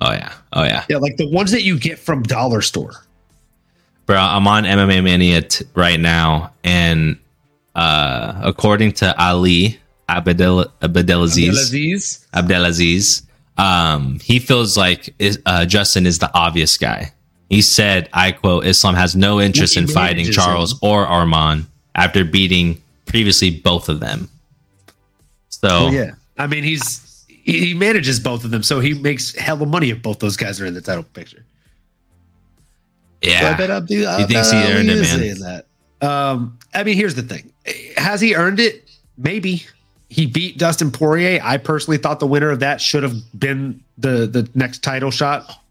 Oh yeah. Oh yeah. Yeah, like the ones that you get from dollar store. Bro, I'm on MMA Mania t- right now, and uh, according to Ali Abdel- Abdelaziz, Abdelaziz. Abdelaziz, um, he feels like uh, Justin is the obvious guy. He said, "I quote: Islam has no interest in fighting Charles him. or Arman after beating previously both of them." So Oh, yeah. I mean, he's he manages both of them, so he makes hell of money if both those guys are in the title picture. yeah, So I bet Abdi, I He thinks he earned it, man. That. Um, I mean, here's the thing: has he earned it? Maybe he beat Dustin Poirier. I personally thought the winner of that should have been the the next title shot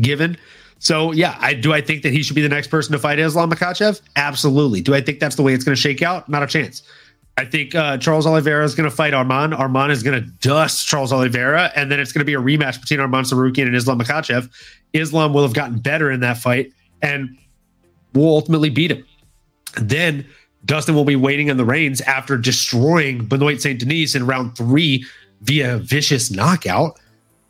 given. So yeah, I do. I think that he should be the next person to fight Islam Makhachev. Absolutely. Do I think that's the way it's going to shake out? Not a chance. I think uh, Charles Oliveira is going to fight Arman. Arman is going to dust Charles Oliveira, and then it's going to be a rematch between Arman Tsarukyan and Islam Makhachev. Islam will have gotten better in that fight and will ultimately beat him. Then Dustin will be waiting in the reins after destroying Benoit Saint Denis in round three via vicious knockout.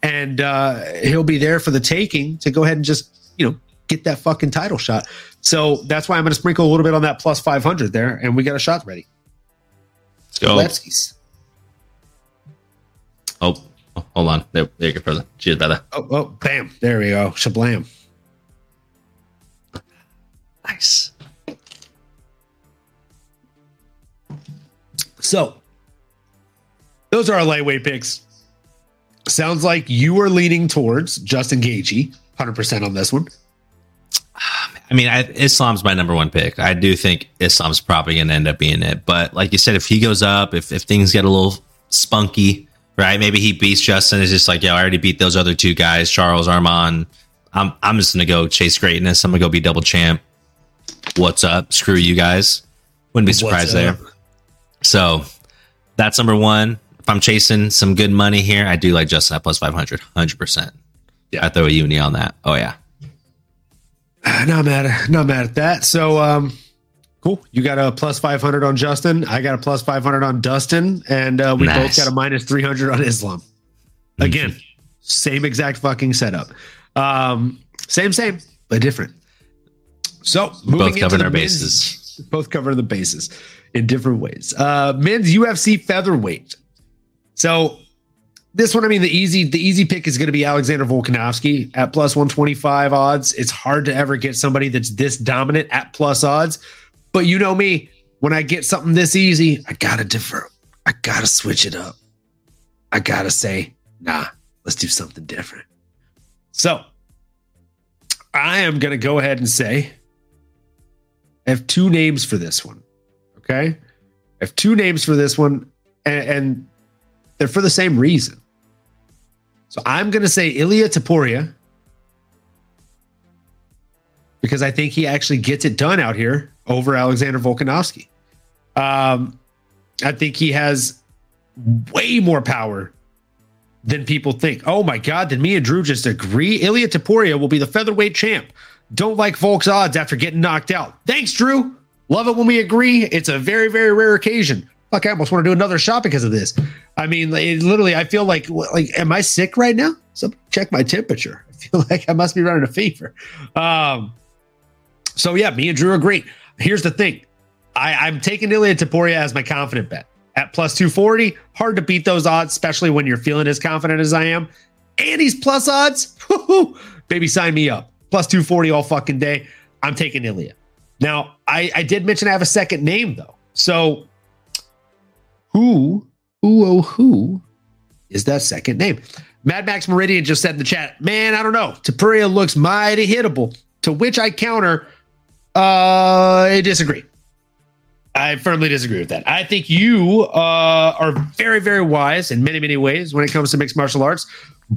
And uh, he'll be there for the taking to go ahead and just, you know, get that fucking title shot. So that's why I'm going to sprinkle a little bit on that plus 500 there, and we got a shot ready. let's go. Lefties. Oh, oh, hold on. There, there you go, brother. Cheers, brother. Oh, oh, bam. There we go. Shablam. Nice. So, those are our lightweight picks. Sounds like you are leaning towards Justin Gaethje, 100% on this one. I mean, I, Islam's my number one pick. I do think Islam's probably going to end up being it. But like you said, if he goes up, if, if things get a little spunky, right? Maybe he beats Justin. It's just like, yo, I already beat those other two guys, Charles Arman. I'm I'm just going to go chase greatness. I'm going to go be double champ. What's up? Screw you guys. Wouldn't be surprised there. So that's number one. If I'm chasing some good money here, I do like Justin at plus 500, 100%. Yeah. I throw a uni on that. Oh, yeah. Not mad, not mad at that. So, um, cool. You got a plus 500 on Justin. I got a plus 500 on Dustin. And uh, we both got a minus 300 on Islam. Again, same exact fucking setup. Um, same, same, but different. So, moving Both covering the our bases. both cover the bases in different ways. Uh, men's UFC featherweight. So this one, I mean, the easy the easy pick is going to be Alexander Volkanovski at plus one twenty five odds. It's hard to ever get somebody that's this dominant at plus odds, but you know me. When I get something this easy, I gotta differ. I gotta switch it up. I gotta say, nah, let's do something different. So I am gonna go ahead and say I have two names for this one. Okay. I have two names for this one, and, and they're for the same reason. So I'm going to say Ilya Topuria because I think he actually gets it done out here over Alexander Volkanovski. Um, I think he has way more power than people think. Oh my God, did me and Drew just agree? Ilya Topuria will be the featherweight champ. Don't like Volk's odds after getting knocked out. Thanks, Drew. Love it when we agree. It's a very, very rare occasion. Fuck, I almost want to do another shot because of this. I mean, it, literally, I feel like, like, am I sick right now? So check my temperature. I feel like I must be running a fever. Um, so yeah, me and Drew agree. Here's the thing. I, I'm taking Ilya Topuria as my confident bet at plus 240. Hard to beat those odds, especially when you're feeling as confident as I am. And he's plus odds. Baby, sign me up. Plus 240 all fucking day. I'm taking Ilya. Now, I, I did mention I have a second name though. So who, who, oh, who is that second name? Mad Max Meridian just said in the chat, man, I don't know. Topuria looks mighty hittable. To which I counter, uh, I disagree. I firmly disagree with that. I think you uh, are very, very wise in many, many ways when it comes to mixed martial arts.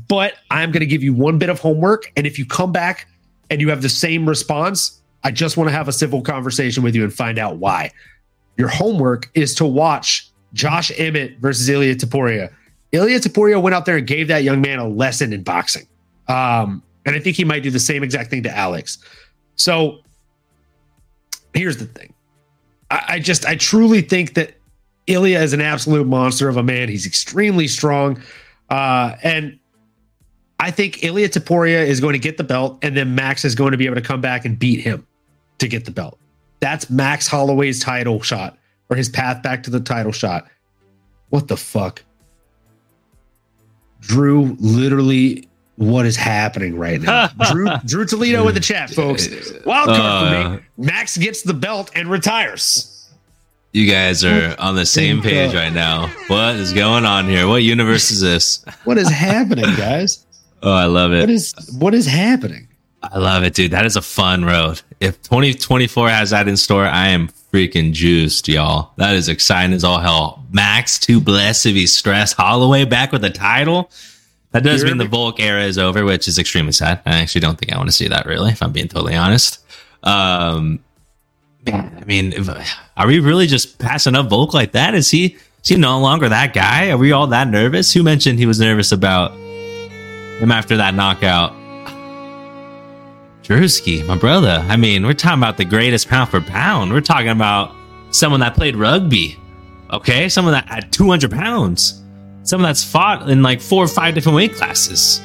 But I'm going to give you one bit of homework. And if you come back and you have the same response, I just want to have a civil conversation with you and find out why. Your homework is to watch Josh Emmett versus Ilya Topuria. Ilya Topuria went out there and gave that young man a lesson in boxing. Um, and I think he might do the same exact thing to Alex. So here's the thing. I, I just, I truly think that Ilya is an absolute monster of a man. He's extremely strong. Uh, and I think Ilya Topuria is going to get the belt, and then Max is going to be able to come back and beat him to get the belt. That's Max Holloway's title shot or his path back to the title shot. What the fuck? Drew literally what is happening right now? Drew Drew Toledo in the chat, folks. Wild card uh, for me. Uh, Max gets the belt and retires. You guys are on the same page right now. What is going on here? What universe is this? What is happening, guys? oh, I love it. What is what is happening? I love it, dude. That is a fun road. If 2024 has that in store, I am freaking juiced, y'all. That is exciting as all hell. Max, too blessed to be stressed. Holloway back with a title. That does mean the Volk era is over, which is extremely sad. I actually don't think I want to see that really, if I'm being totally honest. Um, I mean, if, are we really just passing up Volk like that? Is he is he no longer that guy? Are we all that nervous? Who mentioned he was nervous about him after that knockout? Drewski, my brother. I mean, we're talking about the greatest pound for pound. We're talking about someone that played rugby. Okay, someone that had 200 pounds. Someone that's fought in like four or five different weight classes.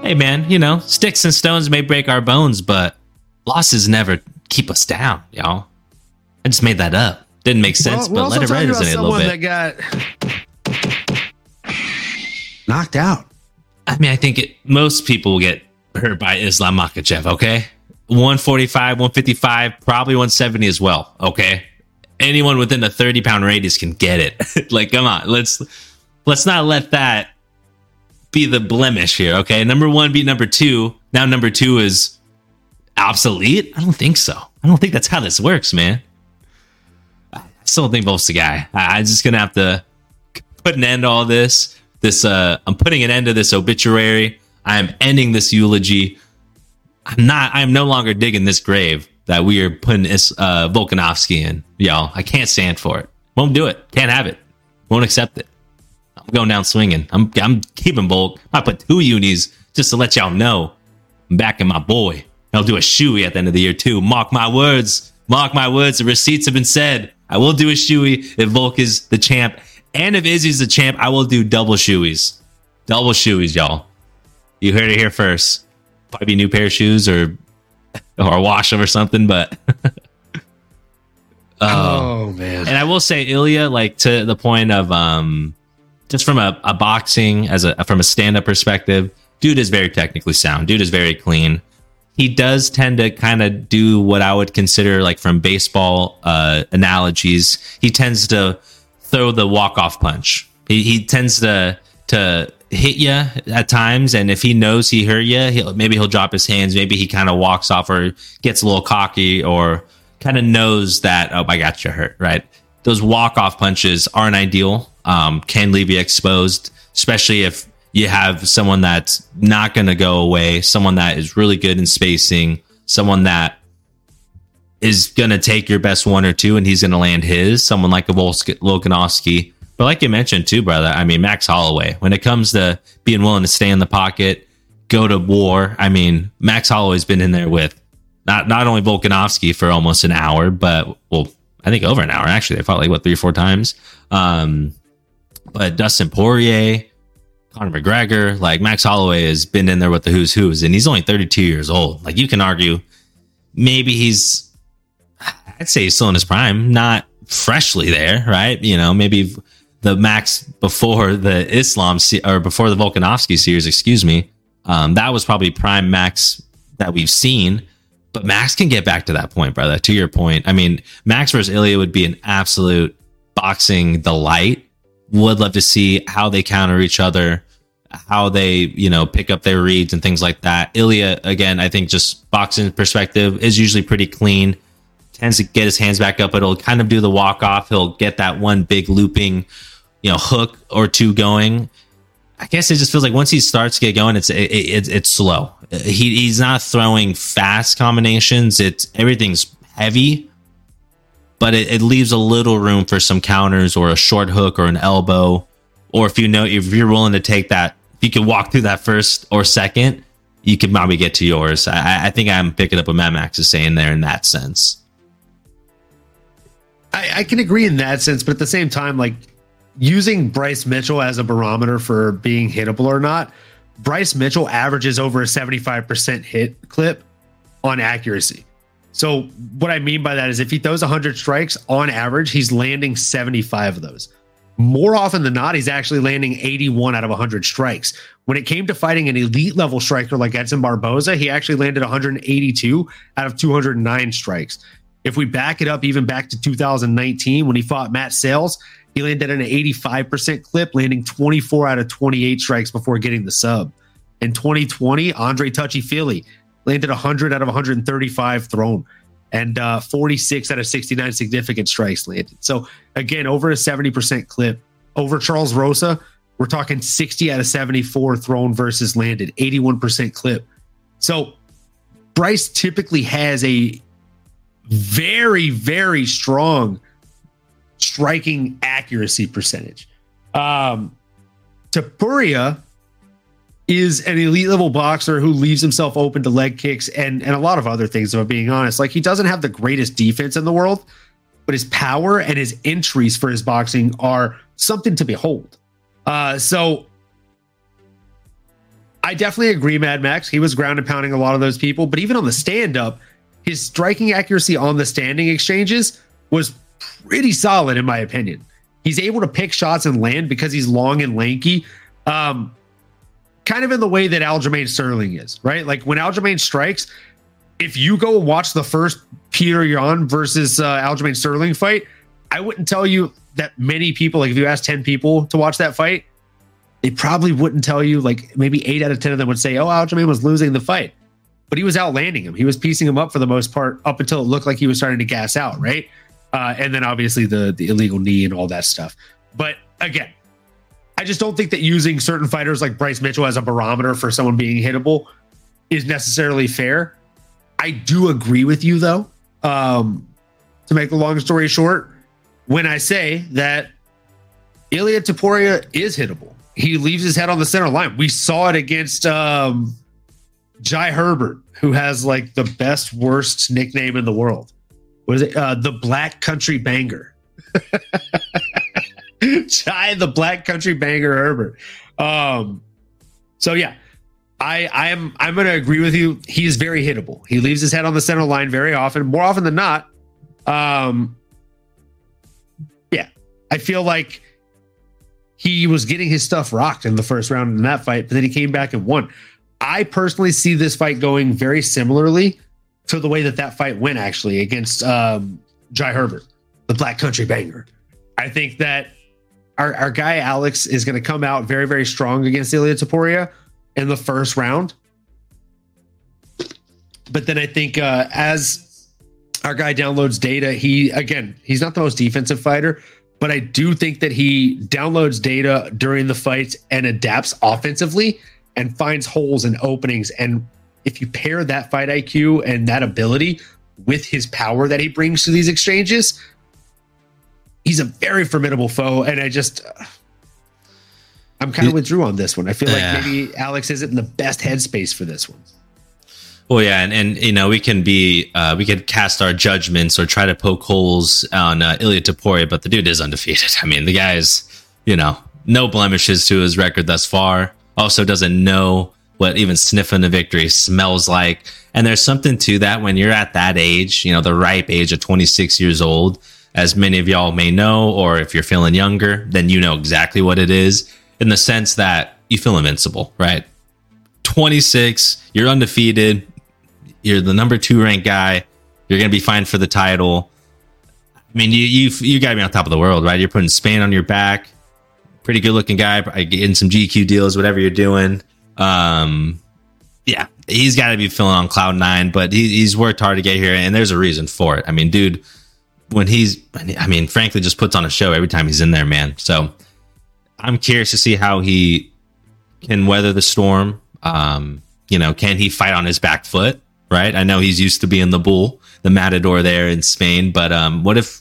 Hey, man, you know, sticks and stones may break our bones, but losses never keep us down, y'all. I just made that up. Didn't make sense, well, but let it resonate a little bit. That got knocked out. I mean, I think it, most people will get hurt by Islam Makhachev, okay? 145, 155, probably 170 as well, okay? Anyone within a 30 pound radius can get it. like, come on, let's let's not let that be the blemish here, okay? Number one beat number two. Now number two is obsolete? I don't think so. I don't think that's how this works, man. I still think Volk's the guy. I, am just gonna have to put an end to all this. This uh I'm putting an end to this obituary. I am ending this eulogy. I'm not I am no longer digging this grave that we are putting uh Volkanovski in. Y'all, I can't stand for it. Won't do it. Can't have it. Won't accept it. I'm going down swinging. I'm I'm keeping Volk. I put two unis just to let y'all know I'm backing my boy. I'll do a shoey at the end of the year too. Mark my words. Mark my words. The receipts have been said. I will do a shoey if Volk is the champ. And if Izzy's the champ, I will do double shoeys. Double shoeys, y'all. You heard it here first. Probably new pair of shoes or or wash them or something, but Oh man. And I will say Ilya, like to the point of um just from a, a boxing as a from a stand-up perspective, dude is very technically sound. Dude is very clean he does tend to kind of do what I would consider like from baseball uh, analogies. He tends to throw the walk off punch. He, he tends to to hit you at times, and if he knows he hurt you, he'll, maybe he'll drop his hands. Maybe he kind of walks off or gets a little cocky or kind of knows that oh I got you hurt. Right, those walk off punches aren't ideal. Um, can leave you exposed, especially if you have someone that's not going to go away, someone that is really good in spacing, someone that is going to take your best one or two and he's going to land his, someone like a Volkanovski. But like you mentioned too, brother, I mean, Max Holloway, when it comes to being willing to stay in the pocket, go to war, I mean, Max Holloway's been in there with not, not only Volkanovski for almost an hour, but well, I think over an hour actually. They fought like what three or four times. Um, but Dustin Poirier, Conor McGregor, like Max Holloway has been in there with the who's who's, and he's only 32 years old. Like you can argue, maybe he's, I'd say he's still in his prime, not freshly there, right? You know, maybe the Max before the Islam or before the Volkanovski series, excuse me, um, that was probably prime Max that we've seen. But Max can get back to that point, brother. To your point, I mean, Max versus Ilya would be an absolute boxing delight would love to see how they counter each other, how they, you know, pick up their reads and things like that. Ilya, again, I think just boxing perspective is usually pretty clean. Tends to get his hands back up, but he'll kind of do the walk off. He'll get that one big looping, you know, hook or two going. I guess it just feels like once he starts to get going, it's it, it, it's slow. He he's not throwing fast combinations. It's everything's heavy but it, it leaves a little room for some counters or a short hook or an elbow. Or if you know, if you're willing to take that, if you can walk through that first or second, you can probably get to yours. I, I think I'm picking up what Mad Max is saying there in that sense. I, I can agree in that sense, but at the same time, like using Bryce Mitchell as a barometer for being hittable or not, Bryce Mitchell averages over a 75% hit clip on accuracy. So, what I mean by that is if he throws 100 strikes on average, he's landing 75 of those. More often than not, he's actually landing 81 out of 100 strikes. When it came to fighting an elite level striker like Edson Barboza, he actually landed 182 out of 209 strikes. If we back it up even back to 2019 when he fought Matt Sayles, he landed at an 85% clip, landing 24 out of 28 strikes before getting the sub. In 2020, Andre Touchy Fili landed 100 out of 135 thrown and uh, 46 out of 69 significant strikes landed. So, again, over a 70% clip. Over Charles Rosa, we're talking 60 out of 74 thrown versus landed, 81% clip. So, Bryce typically has a very, very strong striking accuracy percentage. Um, Topuria is an elite level boxer who leaves himself open to leg kicks and and a lot of other things. If I'm being honest, like he doesn't have the greatest defense in the world, but his power and his entries for his boxing are something to behold. Uh, so I definitely agree, Mad Max. He was ground and pounding a lot of those people, but even on the stand up, his striking accuracy on the standing exchanges was pretty solid, in my opinion. He's able to pick shots and land because he's long and lanky. Um, kind of in the way that Aljamain Sterling is, right? Like when Aljamain strikes, if you go watch the first Petr Yan versus uh, Aljamain Sterling fight, I wouldn't tell you that many people, like if you ask 10 people to watch that fight, they probably wouldn't tell you, like maybe eight out of 10 of them would say, oh, Aljamain was losing the fight. But he was outlanding him. He was piecing him up for the most part up until it looked like he was starting to gas out, right? Uh, and then obviously the the illegal knee and all that stuff. But again, I just don't think that using certain fighters like Bryce Mitchell as a barometer for someone being hittable is necessarily fair. I do agree with you though. Um, to make a long story short, when I say that Ilya Topuria is hittable, he leaves his head on the center line. We saw it against um, Jai Herbert, who has like the best worst nickname in the world. What is it? Uh, the Black Country Banger. Jai the Black Country Banger Herbert. Um, so yeah, I I am I'm going to agree with you. He is very hittable. He leaves his head on the center line very often, more often than not. Um, yeah, I feel like he was getting his stuff rocked in the first round in that fight, but then he came back and won. I personally see this fight going very similarly to the way that that fight went actually against um, Jai Herbert, the Black Country Banger. I think that our, our guy Alex is going to come out very, very strong against Ilia Topuria in the first round. But then I think uh, as our guy downloads data, he again, he's not the most defensive fighter, but I do think that he downloads data during the fights and adapts offensively and finds holes and openings. And if you pair that fight IQ and that ability with his power that he brings to these exchanges, he's a very formidable foe. And I just, uh, I'm kind of with Drew on this one. I feel yeah. like maybe Alex isn't in the best headspace for this one. Well, yeah, and, and you know we can be uh, we could cast our judgments or try to poke holes on uh, Ilia Topuria, but the dude is undefeated. I mean, the guy's you know no blemishes to his record thus far. Also, doesn't know what even sniffing a victory smells like. And there's something to that when you're at that age, you know, the ripe age of 26 years old as many of y'all may know, or if you're feeling younger, then you know exactly what it is in the sense that you feel invincible, right? 26, you're undefeated, you're the number two ranked guy, you're going to be fine for the title. I mean, you you you got to be on top of the world, right? You're putting Spain on your back, pretty good looking guy, getting some GQ deals, whatever you're doing. Um, yeah, he's got to be feeling on cloud nine, but he, he's worked hard to get here, and there's a reason for it. I mean, dude when he's, I mean, frankly, just puts on a show every time he's in there, man. So I'm curious to see how he can weather the storm. Um, you know, can he fight on his back foot? Right. I know he's used to being the bull, the matador there in Spain, but um, what if,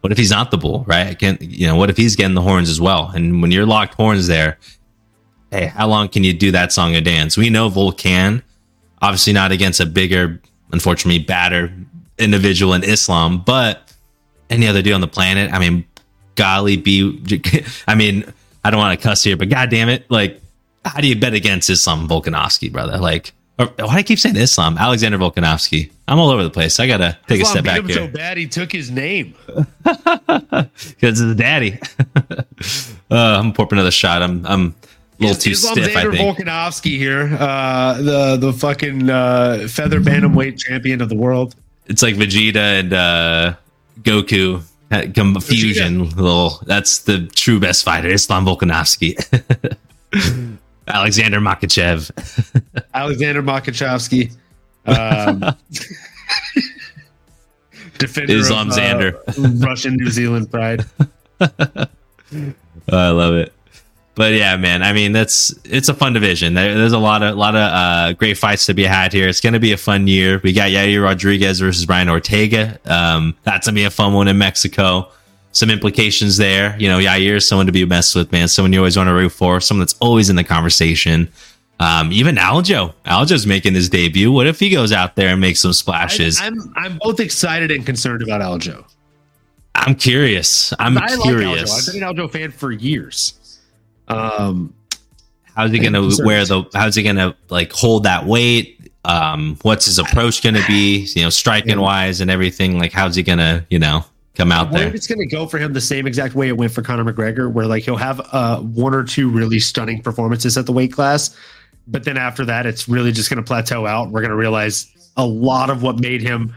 what if he's not the bull? Right? I Can you know? What if he's getting the horns as well? And when you're locked horns there, hey, how long can you do that song and dance? We know Volkan, obviously not against a bigger, unfortunately, badder individual in Islam, but any other dude on the planet. I mean, golly, be. I mean, I don't want to cuss here, but god damn it, like how do you bet against Islam Volkanovski, brother? Like, or, why do I keep saying Islam? Alexander Volkanovski. I'm all over the place. I gotta take Islam a step beat back him here so bad he took his name. because of his daddy. uh, I'm pour up another shot. I'm I'm a little too Islam stiff. I Xander think. Volkanovski here, uh, the the fucking uh, feather bantamweight champion of the world. It's like Vegeta and uh, Goku fusion. Little. That's the true best fighter, Islam Volkanovski. Alexander Makachev. Alexander Makachowski. Um, defender Islam of, uh, Xander. Russian New Zealand pride. Oh, I love it. But yeah, man. I mean, that's it's a fun division. There, there's a lot of lot of uh, great fights to be had here. It's going to be a fun year. We got Yair Rodriguez versus Brian Ortega. Um, that's gonna be a fun one in Mexico. Some implications there. You know, Yair is someone to be messed with, man. Someone you always want to root for. Someone that's always in the conversation. Um, even Aljo. Aljo's making his debut. What if he goes out there and makes some splashes? I, am I'm both excited and concerned about Aljo. I'm curious. I'm I like Aljo. curious. I've been an Aljo fan for years. Um, how's he gonna wear the how's he gonna like hold that weight um what's his approach gonna be you know striking Yeah. wise and everything like how's he gonna you know come out there it's going to go for him the same exact way it went for Conor McGregor, where like he'll have uh, one or two really stunning performances at the weight class, but then after that, it's really just going to plateau out. We're going to realize a lot of what made him.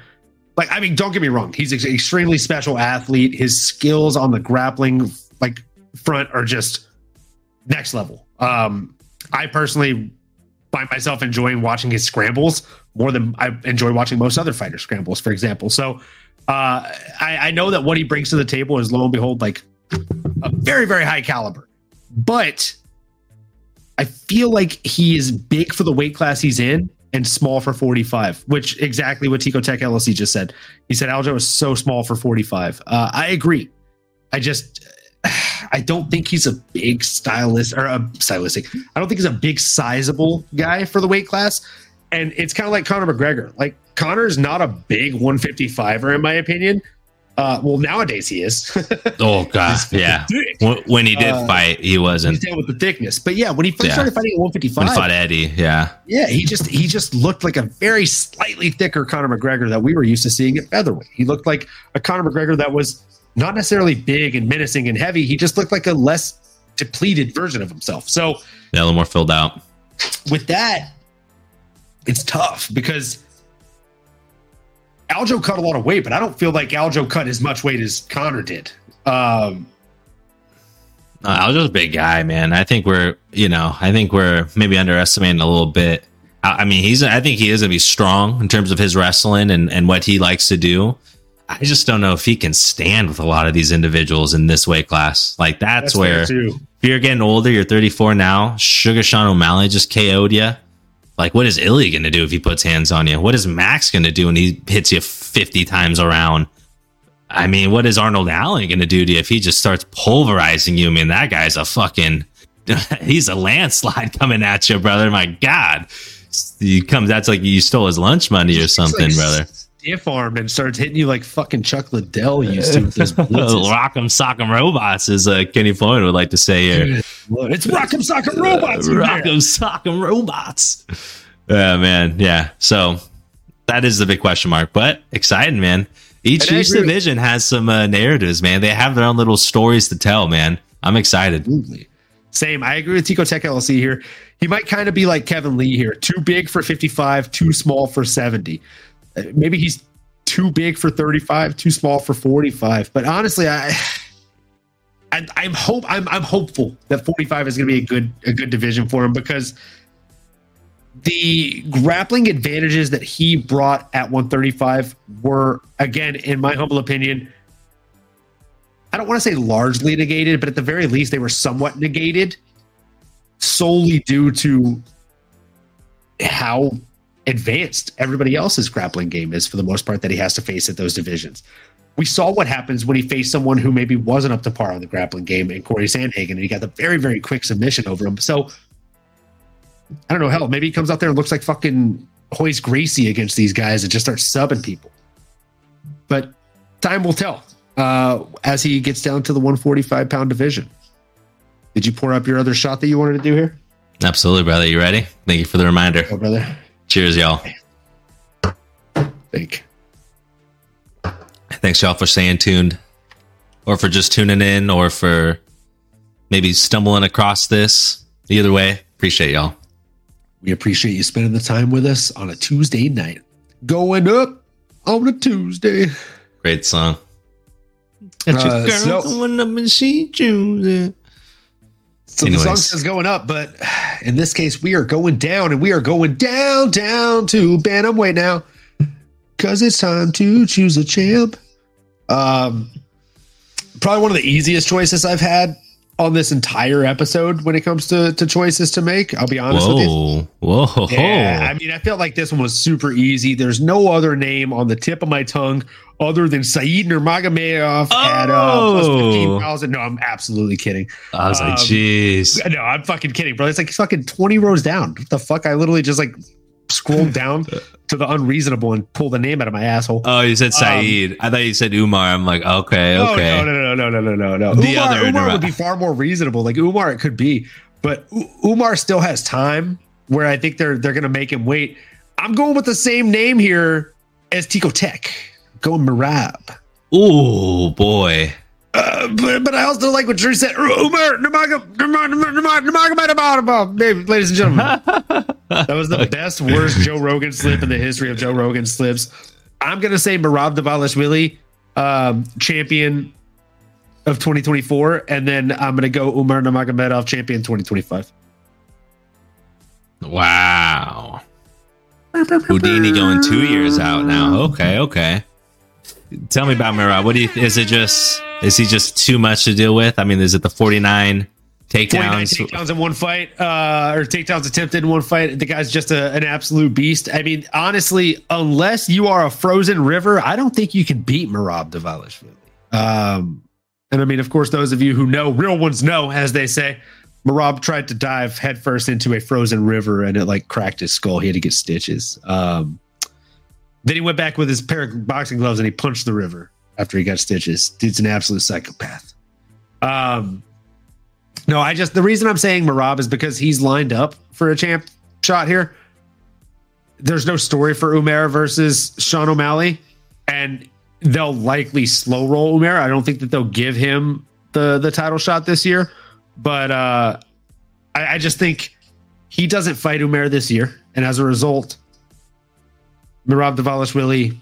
Like, I mean, don't get me wrong, he's an extremely special athlete. His skills on the grappling like front are just next level. Um, I personally find myself enjoying watching his scrambles more than I enjoy watching most other fighters scrambles, for example. So uh, I, I know that what he brings to the table is lo and behold like a very very high caliber, but I feel like he is big for the weight class he's in and small for 45, which exactly what Tico Tech LLC just said. He said Aljo is so small for 45. Uh, I agree. I just I don't think he's a big stylist or a stylistic. I don't think he's a big sizable guy for the weight class. And it's kind of like Conor McGregor. Like Conor is not a big 155er in my opinion. Uh, well, nowadays he is. oh god yeah When- when he did Uh, fight he wasn't He's down with the thickness. But yeah, when he first Yeah. started fighting at when 155, he fought eddie yeah yeah, he just he just looked like a very slightly thicker Conor McGregor that we were used to seeing at featherweight. He looked like a Conor McGregor that was not necessarily big and menacing and heavy. He just looked like a less depleted version of himself. So yeah, a little more filled out with that, it's tough because Aljo cut a lot of weight, but I don't feel like Aljo cut as much weight as Conor did. Um, Uh, Aljo's a big guy, man. I think we're, you know, I think we're maybe underestimating a little bit. I, I mean, he's, I think he is going to be strong in terms of his wrestling and, and what he likes to do. I just don't know if he can stand with a lot of these individuals in this weight class. Like that's, that's where if you're getting older, you're 34 now. Sugar Sean O'Malley just KO'd you. Like, what is Ilia going to do if he puts hands on you? What is Max going to do when he hits you 50 times around? I mean, what is Arnold Allen going to do to you if he just starts pulverizing you? I mean, that guy's a fucking, he's a landslide coming at you, brother. My God. He comes, that's like you stole his lunch money or something, like brother. Stiff arm and starts hitting you like fucking Chuck Liddell used to with those blitzes. Rock'em sock'em robots, as uh, Kenny Floyd would like to say here. It's Rock'em Sock'em Robots. in there. Rock'em sock'em robots. Yeah, man. Yeah. So that is the big question mark, but exciting, man. Each each division has some uh, narratives, man. They have their own little stories to tell, man. I'm excited. Absolutely. Same. I agree with Tico Tech LLC here. He might kind of be like Kevin Lee here. Too big for 55, too small for 70. Maybe he's too big for 35, too small for 45. But honestly, I I, I'm hope I'm I'm hopeful that 45 is going to be a good a good division for him because the grappling advantages that he brought at 135 were again, in my humble opinion, I don't want to say largely negated, but at the very least, they were somewhat negated solely due to how advanced everybody else's grappling game is for the most part that he has to face at those divisions. We saw what happens when he faced someone who maybe wasn't up to par on the grappling game in Corey Sandhagen, and he got the very, very quick submission over him. So I don't know, hell, maybe he comes out there and looks like fucking Royce Gracie against these guys and just starts subbing people. But time will tell uh, as he gets down to the 145 pound division. Did you pour up your other shot that you wanted to do here? Absolutely, brother. You ready? Thank you for the reminder. Oh, brother. Cheers, y'all. Think. Thanks, y'all, for staying tuned, or for just tuning in, or for maybe stumbling across this. Either way, appreciate y'all. We appreciate you spending the time with us on a Tuesday night. Going up on a Tuesday. Great song. Uh, so- going up and she choosing. So the song Anyways. says going up, but in this case, we are going down, and we are going down, down to bantamweight now, because it's time to choose a champ. Um, probably one of the easiest choices I've had on this entire episode when it comes to to choices to make. I'll be honest with you. Whoa, whoa, Yeah, I mean, I felt like this one was super easy. There's no other name on the tip of my tongue other than Saeed Nurmagomedov at uh, Oh. 15,000. No, I'm absolutely kidding. I was like, Um, jeez. No, I'm fucking kidding, bro. It's like fucking 20 rows down. What the fuck? I literally just like scrolled down to the unreasonable and pulled the name out of my asshole. Oh, you said Saeed. I thought you said Umar. I'm like, okay, Oh, okay. no, no, no, no, no, no, no, no. The Umar, other Umar would be far more reasonable. Like Umar, it could be, but U- Umar still has time. Where I think they're they're gonna make him wait. I'm going with the same name here as Tico Tech. Going Merab. Ooh, boy. Uh, but, but I also like what Drew said. Umar, ladies and gentlemen. That was the best, worst Joe Rogan slip in the history of Joe Rogan slips. I'm gonna say Merab Dvalishvili, um, champion of 2024, and then I'm gonna go Umar Nurmagomedov, champion 2025. Wow. Houdini going two years out now. Okay, okay. Tell me about Merab. What do you? Is it just? Is he just too much to deal with? I mean, is it the forty nine 49 takedowns? takedowns in one fight, uh, or takedowns attempted in one fight. The guy's just a, an absolute beast. I mean, honestly, unless you are a frozen river, I don't think you can beat Merab Dvalishvili. Um, and I mean, of course, those of you who know, real ones know, as they say, Merab tried to dive headfirst into a frozen river and it like cracked his skull. He had to get stitches. Um, then he went back with his pair of boxing gloves and he punched the river after he got stitches. Dude's an absolute psychopath. Um, no, I just the reason I'm saying Merab is because he's lined up for a champ shot here. There's no story for Umar versus Sean O'Malley, and they'll likely slow roll Umar. I don't think that they'll give him the the title shot this year, but uh, I, I just think he doesn't fight Umar this year, and as a result, Merab Dvalishvili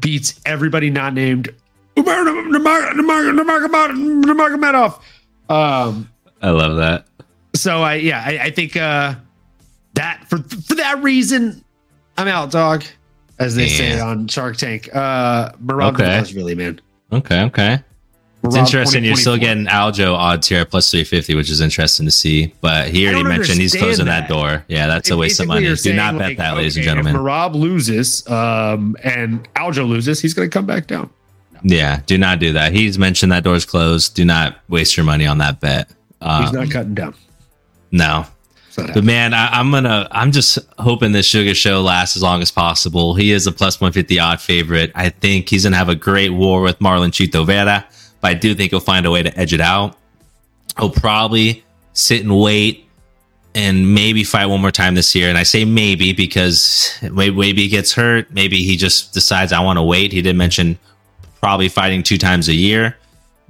beats everybody not named Nurmagomedov. Um, I love that. so I yeah, I, I think uh that for for that reason, I'm out, dog. As they say on Shark Tank. Uh Merab Okay. really, man. Okay, okay. It's interesting. You're still getting Aljo odds here at plus 350, which is interesting to see. But he already mentioned he's closing that. that. door. Yeah, that's a waste of money. Do not bet like, that, ladies and gentlemen. If Merab loses, um, and Aljo loses, he's gonna come back down. Yeah, do not do that. He's mentioned that door's closed. Do not waste your money on that bet. He's Um, not cutting down. no, but man, I, I'm gonna. I'm just hoping this Sugar Show lasts as long as possible. He is a plus 150 odd favorite. I think he's gonna have a great war with Marlon Chito Vera, but I do think he'll find a way to edge it out. He'll probably sit and wait and maybe fight one more time this year. And I say maybe because maybe, he gets hurt. Maybe he just decides I want to wait. He did mention probably fighting two times a year.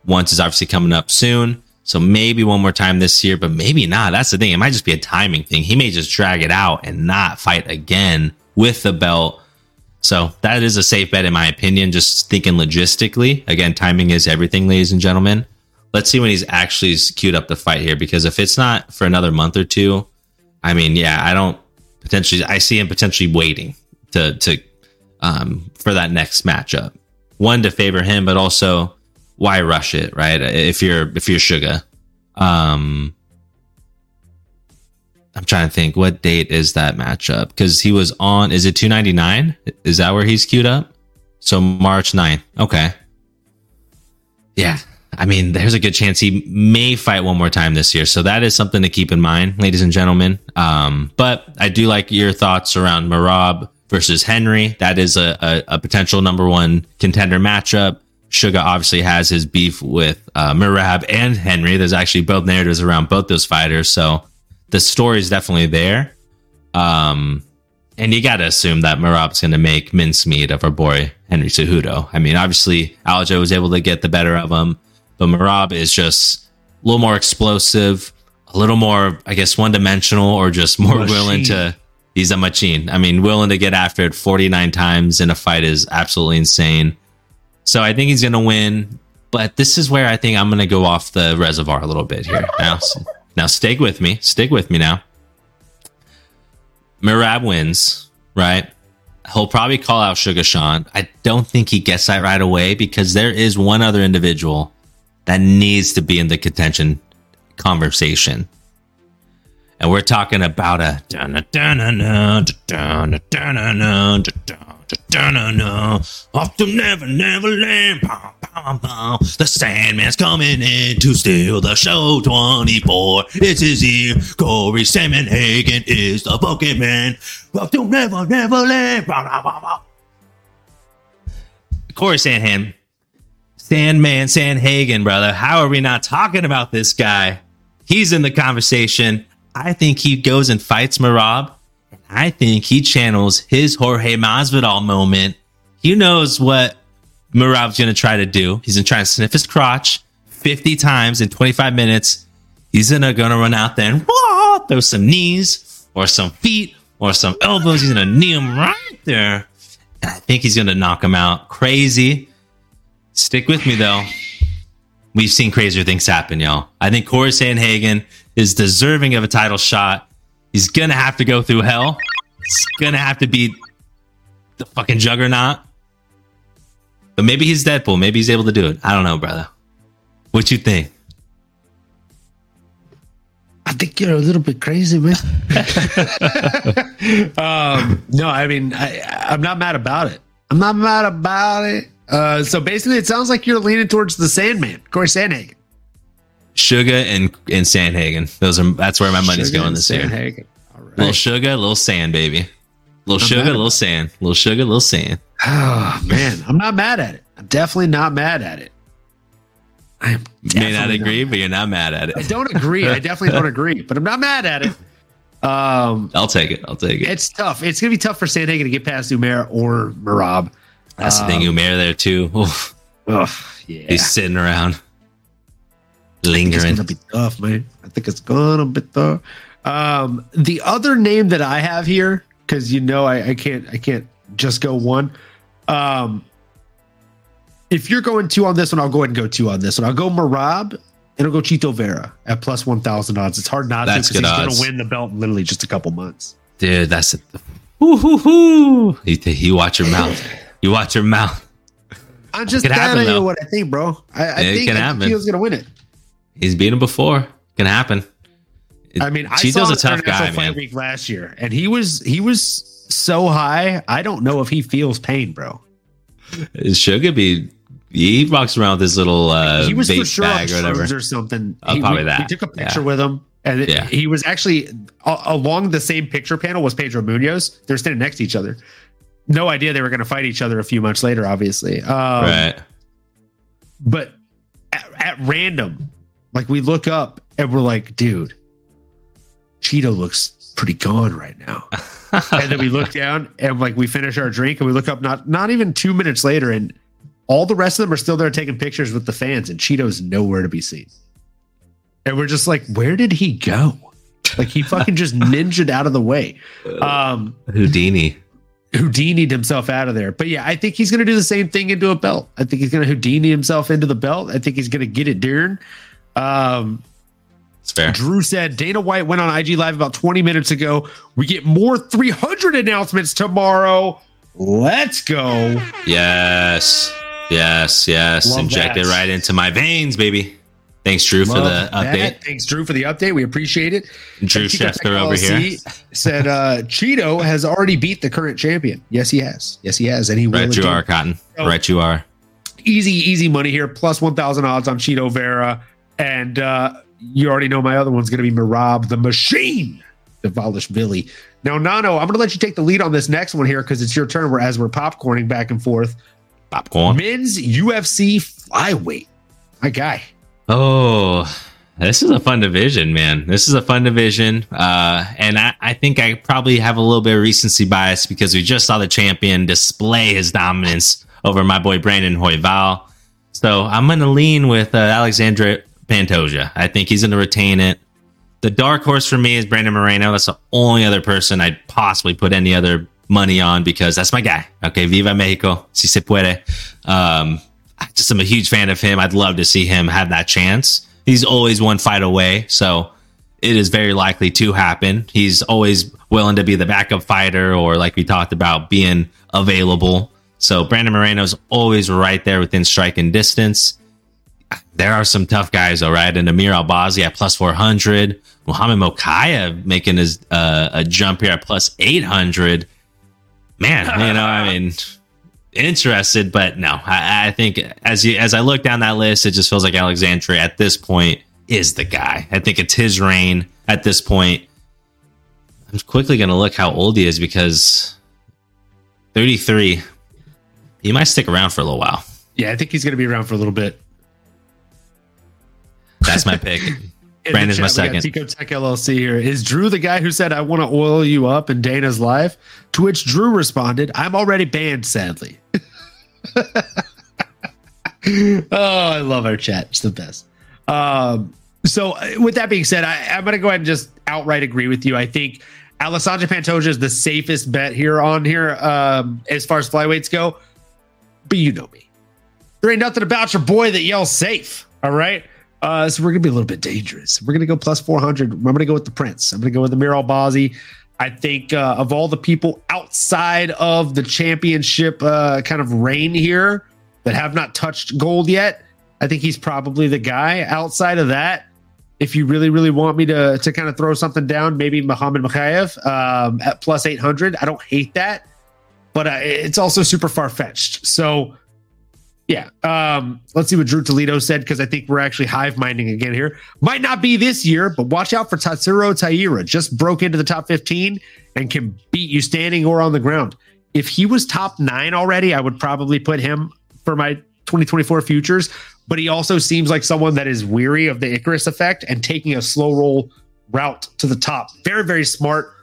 Once is obviously coming up soon. So maybe one more time this year, but maybe not. That's the thing. It might just be a timing thing. He may just drag it out and not fight again with the belt. So that is a safe bet in my opinion. Just thinking logistically. Again, timing is everything, ladies and gentlemen. Let's see when he's actually queued up to fight here. Because if it's not for another month or two, I mean, yeah, I don't potentially. I see him potentially waiting to to um, for that next matchup. One to favor him, but also why rush it, right? If you're if you're Sugar, um, I'm trying to think what date is that matchup because he was on. Is it 299? Is that where he's queued up? So March 9th. Okay. Yeah. I mean, there's a good chance he may fight one more time this year. So that is something to keep in mind, ladies and gentlemen. Um, but I do like your thoughts around Merab versus Henry. That is a, a, a potential number one contender matchup. Sugar obviously has his beef with uh, Merab and Henry. There's actually both narratives around both those fighters. So the story is definitely there. Um, and you got to assume that Merab's going to make mincemeat of our boy Henry Cejudo. I mean, obviously, Aljo was able to get the better of him, but Merab is just a little more explosive, a little more, I guess, one dimensional, or just more Machine. willing to. He's a machine. I mean, willing to get after it 49 times in a fight is absolutely insane. So I think he's going to win. But this is where I think I'm going to go off the reservoir a little bit here. Now, now stick with me. Stick with me now. Merab wins, right? He'll probably call out Sugar Sean. I don't think he gets that right away because there is one other individual that needs to be in the contention conversation. And we're talking about a off to never never land. The Sandman's coming in to steal the show 24. It's his year. Corey Salmon Hagen is the Pokemon. Off to never never land. Corey Sandhan. Sandman Sandhagen, brother. How are we not talking about this guy? He's in the conversation. I think he goes and fights Merab. I think he channels his Jorge Masvidal moment. He knows what Merab's going to try to do. He's going to try to sniff his crotch 50 times in 25 minutes. He's going to going to run out there and whoa, throw some knees or some feet or some elbows. He's going to knee him right there. And I think he's going to knock him out. Crazy. Stick with me though. We've seen crazier things happen, y'all. I think Corey Sandhagen is deserving of a title shot. He's gonna have to go through hell. He's gonna have to beat the fucking juggernaut. But maybe he's Deadpool. Maybe he's able to do it. I don't know, brother. What you think? I think you're a little bit crazy, man. um, no, I mean, I, I'm not mad about it. I'm not mad about it. Uh, so basically, it sounds like you're leaning towards the Sandman, Corey Sandhagen. Sugar and and Sandhagen. Those are that's where my money's Sugar going this year. Sandhagen. All right. Little sugar, little sand, baby. Little I'm sugar, little sand. Little sugar, little sand. Oh man, I'm not mad at it. I'm definitely not mad at it. I am May not agree, but you're not mad at it. I don't agree. I definitely don't agree, but I'm not mad at it. Um, I'll take it. I'll take it. it's tough. It's gonna be tough for Sandhagen to get past Umar or Merab. That's the thing. um, Umair there too. Oof. Ugh, yeah. He's sitting around, lingering. It's gonna be tough, man. I think it's gonna be tough. Um, the other name that I have here, because you know I, I can't I can't just go one. Um, if you're going two on this one, I'll go ahead and go two on this one. I'll go Merab and I'll go Chito Vera at plus one thousand odds. It's hard not That's to because he's odds. gonna win the belt in literally just a couple months. Dude, that's it. Woo hoo hoo. You, you watch your mouth. You watch your mouth. I'm just It could happen, telling you what I think, bro. I, I It think, can I think happen. Chito's gonna win it. He's beaten him before. Can happen. I mean, I saw a tough guy, Fight man. Week last year, and he was he was so high. I don't know if he feels pain, bro. Sugar be he walks around with his little uh, he was for sure on bag or whatever. or something. Oh, He- probably we, that. We took a picture Yeah. with him, and it- Yeah. he was actually a- along the same picture panel was Pedro Munhoz. They're standing next to each other. No idea they were going to fight each other a few months later, obviously. Um, right. But at, at random, like we look up and we're like, dude, Chito looks pretty gone right now. and then we look down and like we finish our drink and we look up not not even two minutes later and all the rest of them are still there taking pictures with the fans and Chito's nowhere to be seen. And we're just like, where did he go? Like he fucking just ninjaed out of the way. Um Houdini. Houdini'd himself out of there. But yeah, I think he's gonna do the same thing into a belt. I think he's gonna Houdini himself into the belt. I think he's gonna get it done. Um It's fair. Drew said Dana White went on IG Live about 20 minutes ago. We get more 300 announcements tomorrow. Let's go. Yes. Yes. Yes. Love Inject that. it right into my veins, baby. Thanks, Drew, for the Love that. update. Thanks, Drew, for the update. We appreciate it. Drew Schefter over here. Said uh, Chito has already beat the current champion. Yes, he has. Yes, he has. And he will Right, you again. are, Cotton. Right, you are. Easy, easy money here. Plus 1,000 odds on Chito Vera. And uh, you already know my other one's going to be Merab the Machine, Dvalishvili. Now, Nano, I'm going to let you take the lead on this next one here because it's your turn. Where as we're popcorning back and forth, Popcorn. men's UFC flyweight. My guy. Oh, This is a fun division, man. This is a fun division. Uh, and I, I think I probably have a little bit of recency bias because we just saw the champion display his dominance over my boy Brandon Royval. So I'm going to lean with uh, Alexandre Pantoja. I think he's going to retain it. The dark horse for me is Brandon Moreno. That's the only other person I'd possibly put any other money on because that's my guy. Okay, Viva Mexico, si se puede. Um, I just am a huge fan of him. I'd love to see him have that chance he's always one fight away. So it is very likely to happen. He's always willing to be the backup fighter or, like we talked about, being available. So Brandon Moreno's always right there within striking distance. There are some tough guys, all right. And Amir Albazi at plus 400. Muhammad Mokaev making his uh, a jump here at plus 800. Man, you know, I mean, interested, but no, I, I, think as you as I look down that list, it just feels like Alexandre at this point is the guy. I think it's his reign at this point. I'm quickly going to look how old he is because 33. He might stick around for a little while. Yeah, I think he's going to be around for a little bit. That's my pick. Brandon's my second. Tico Tech LLC here. Is Drew the guy who said, I want to oil you up in Dana's life? To which Drew responded, I'm already banned, sadly. oh, I love our chat. It's the best. Um, so, uh, with that being said, I, am going to go ahead and just outright agree with you. I think Alessandro Pantoja is the safest bet here on here um, as far as flyweights go. But you know me. There ain't nothing about your boy that yells safe. All right. Uh, so we're gonna be a little bit dangerous. We're gonna go plus 400. I'm gonna go with the Prince. I'm gonna go with the Amir Albazi. I think uh, of all the people outside of the championship uh, kind of reign here that have not touched gold yet, I think he's probably the guy. Outside of that, if you really, really want me to to kind of throw something down, maybe Muhammad Mokaev um, at plus 800. I don't hate that, but uh, it's also super far fetched. So yeah. Um, let's see what Drew Toledo said because I think we're actually hive minding again here. Might not be this year, but watch out for Tatsuro Taira. Just broke into the top 15 and can beat you standing or on the ground. If he was top nine already, I would probably put him for my 2024 futures. But he also seems like someone that is weary of the Icarus effect and taking a slow roll route to the top. Very, very smart.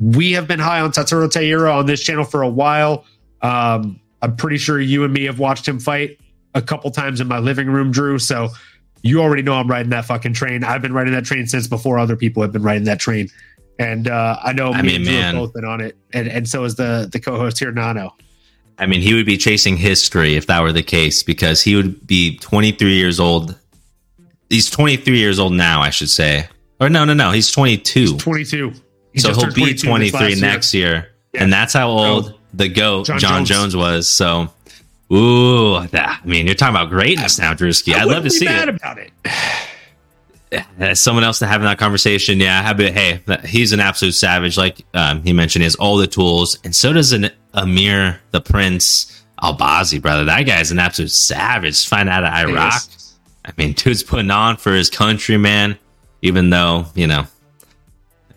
We have been high on Tatsuro Taira on this channel for a while. Um, I'm pretty sure you and me have watched him fight a couple times in my living room, Drew. So you already know I'm riding that fucking train. I've been riding that train since before other people have been riding that train. And uh, I know I me mean, and Drew man. have both been on it. And, and so is the, the co-host here, Nano. I mean, he would be chasing history if that were the case because he would be 23 years old. He's 23 years old now, I should say. Or no, no, no. He's 22. He's 22. He so he'll be 23 next year. year. Yeah. And that's how old the goat John, Jon Jones. Jones. was. So, ooh, that, I mean, you're talking about greatness now, Drewski. I'd love to see it. about it. As someone else to have that conversation, yeah, have. Hey, he's an absolute savage. Like um, he mentioned, he has all the tools, and so does an Amir the Prince Albazi, brother. That guy's an absolute savage. Find out of Iraq. I mean, dude's putting on for his country, man. Even though you know,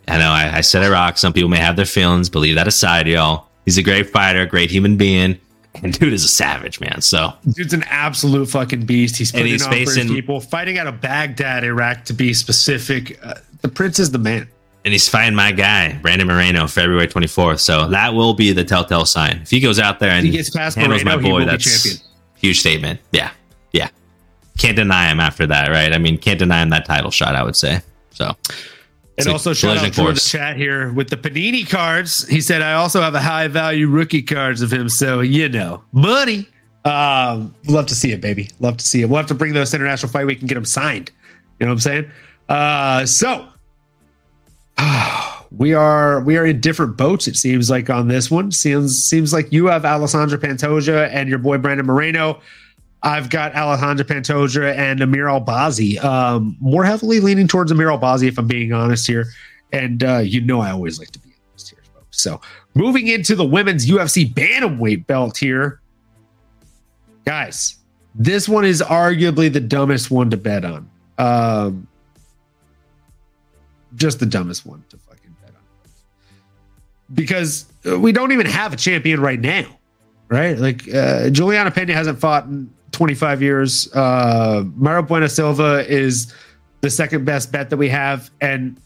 I know I, I said Iraq. Some people may have their feelings. Believe that aside, y'all. He's a great fighter, great human being. And dude is a savage, man. So dude's an absolute fucking beast. He's putting he's on facing, for people, fighting out of Baghdad, Iraq, to be specific. Uh, the prince is the man. And he's fighting my guy, Brandon Moreno, February 24th. So that will be the telltale sign. If he goes out there and he gets past handles Moreno, my boy, that's huge statement. Yeah, yeah. Can't deny him after that, right? I mean, can't deny him that title shot. I would say so. And also shout out to the chat here with the Panini cards. He said, I also have a high value rookie cards of him. So, you know, money. Um, love to see it, baby. Love to see it. We'll have to bring those international fight. We can get them signed. You know what I'm saying? Uh, so we are we are in different boats. It seems like on this one. Seems seems like you have Alessandro Pantoja and your boy Brandon Moreno. I've got Alejandro Pantoja and Amir Albazi. Um, more heavily leaning towards Amir Albazi, if I'm being honest here. And uh, you know, I always like to be honest here, folks. So moving into the women's UFC bantamweight belt here, guys. This one is arguably the dumbest one to bet on. Um, just the dumbest one to fucking bet on, because we don't even have a champion right now, right? Like uh, Juliana Pena hasn't fought in 25 years. Uh, Mayra Bueno Silva is the second best bet that we have. And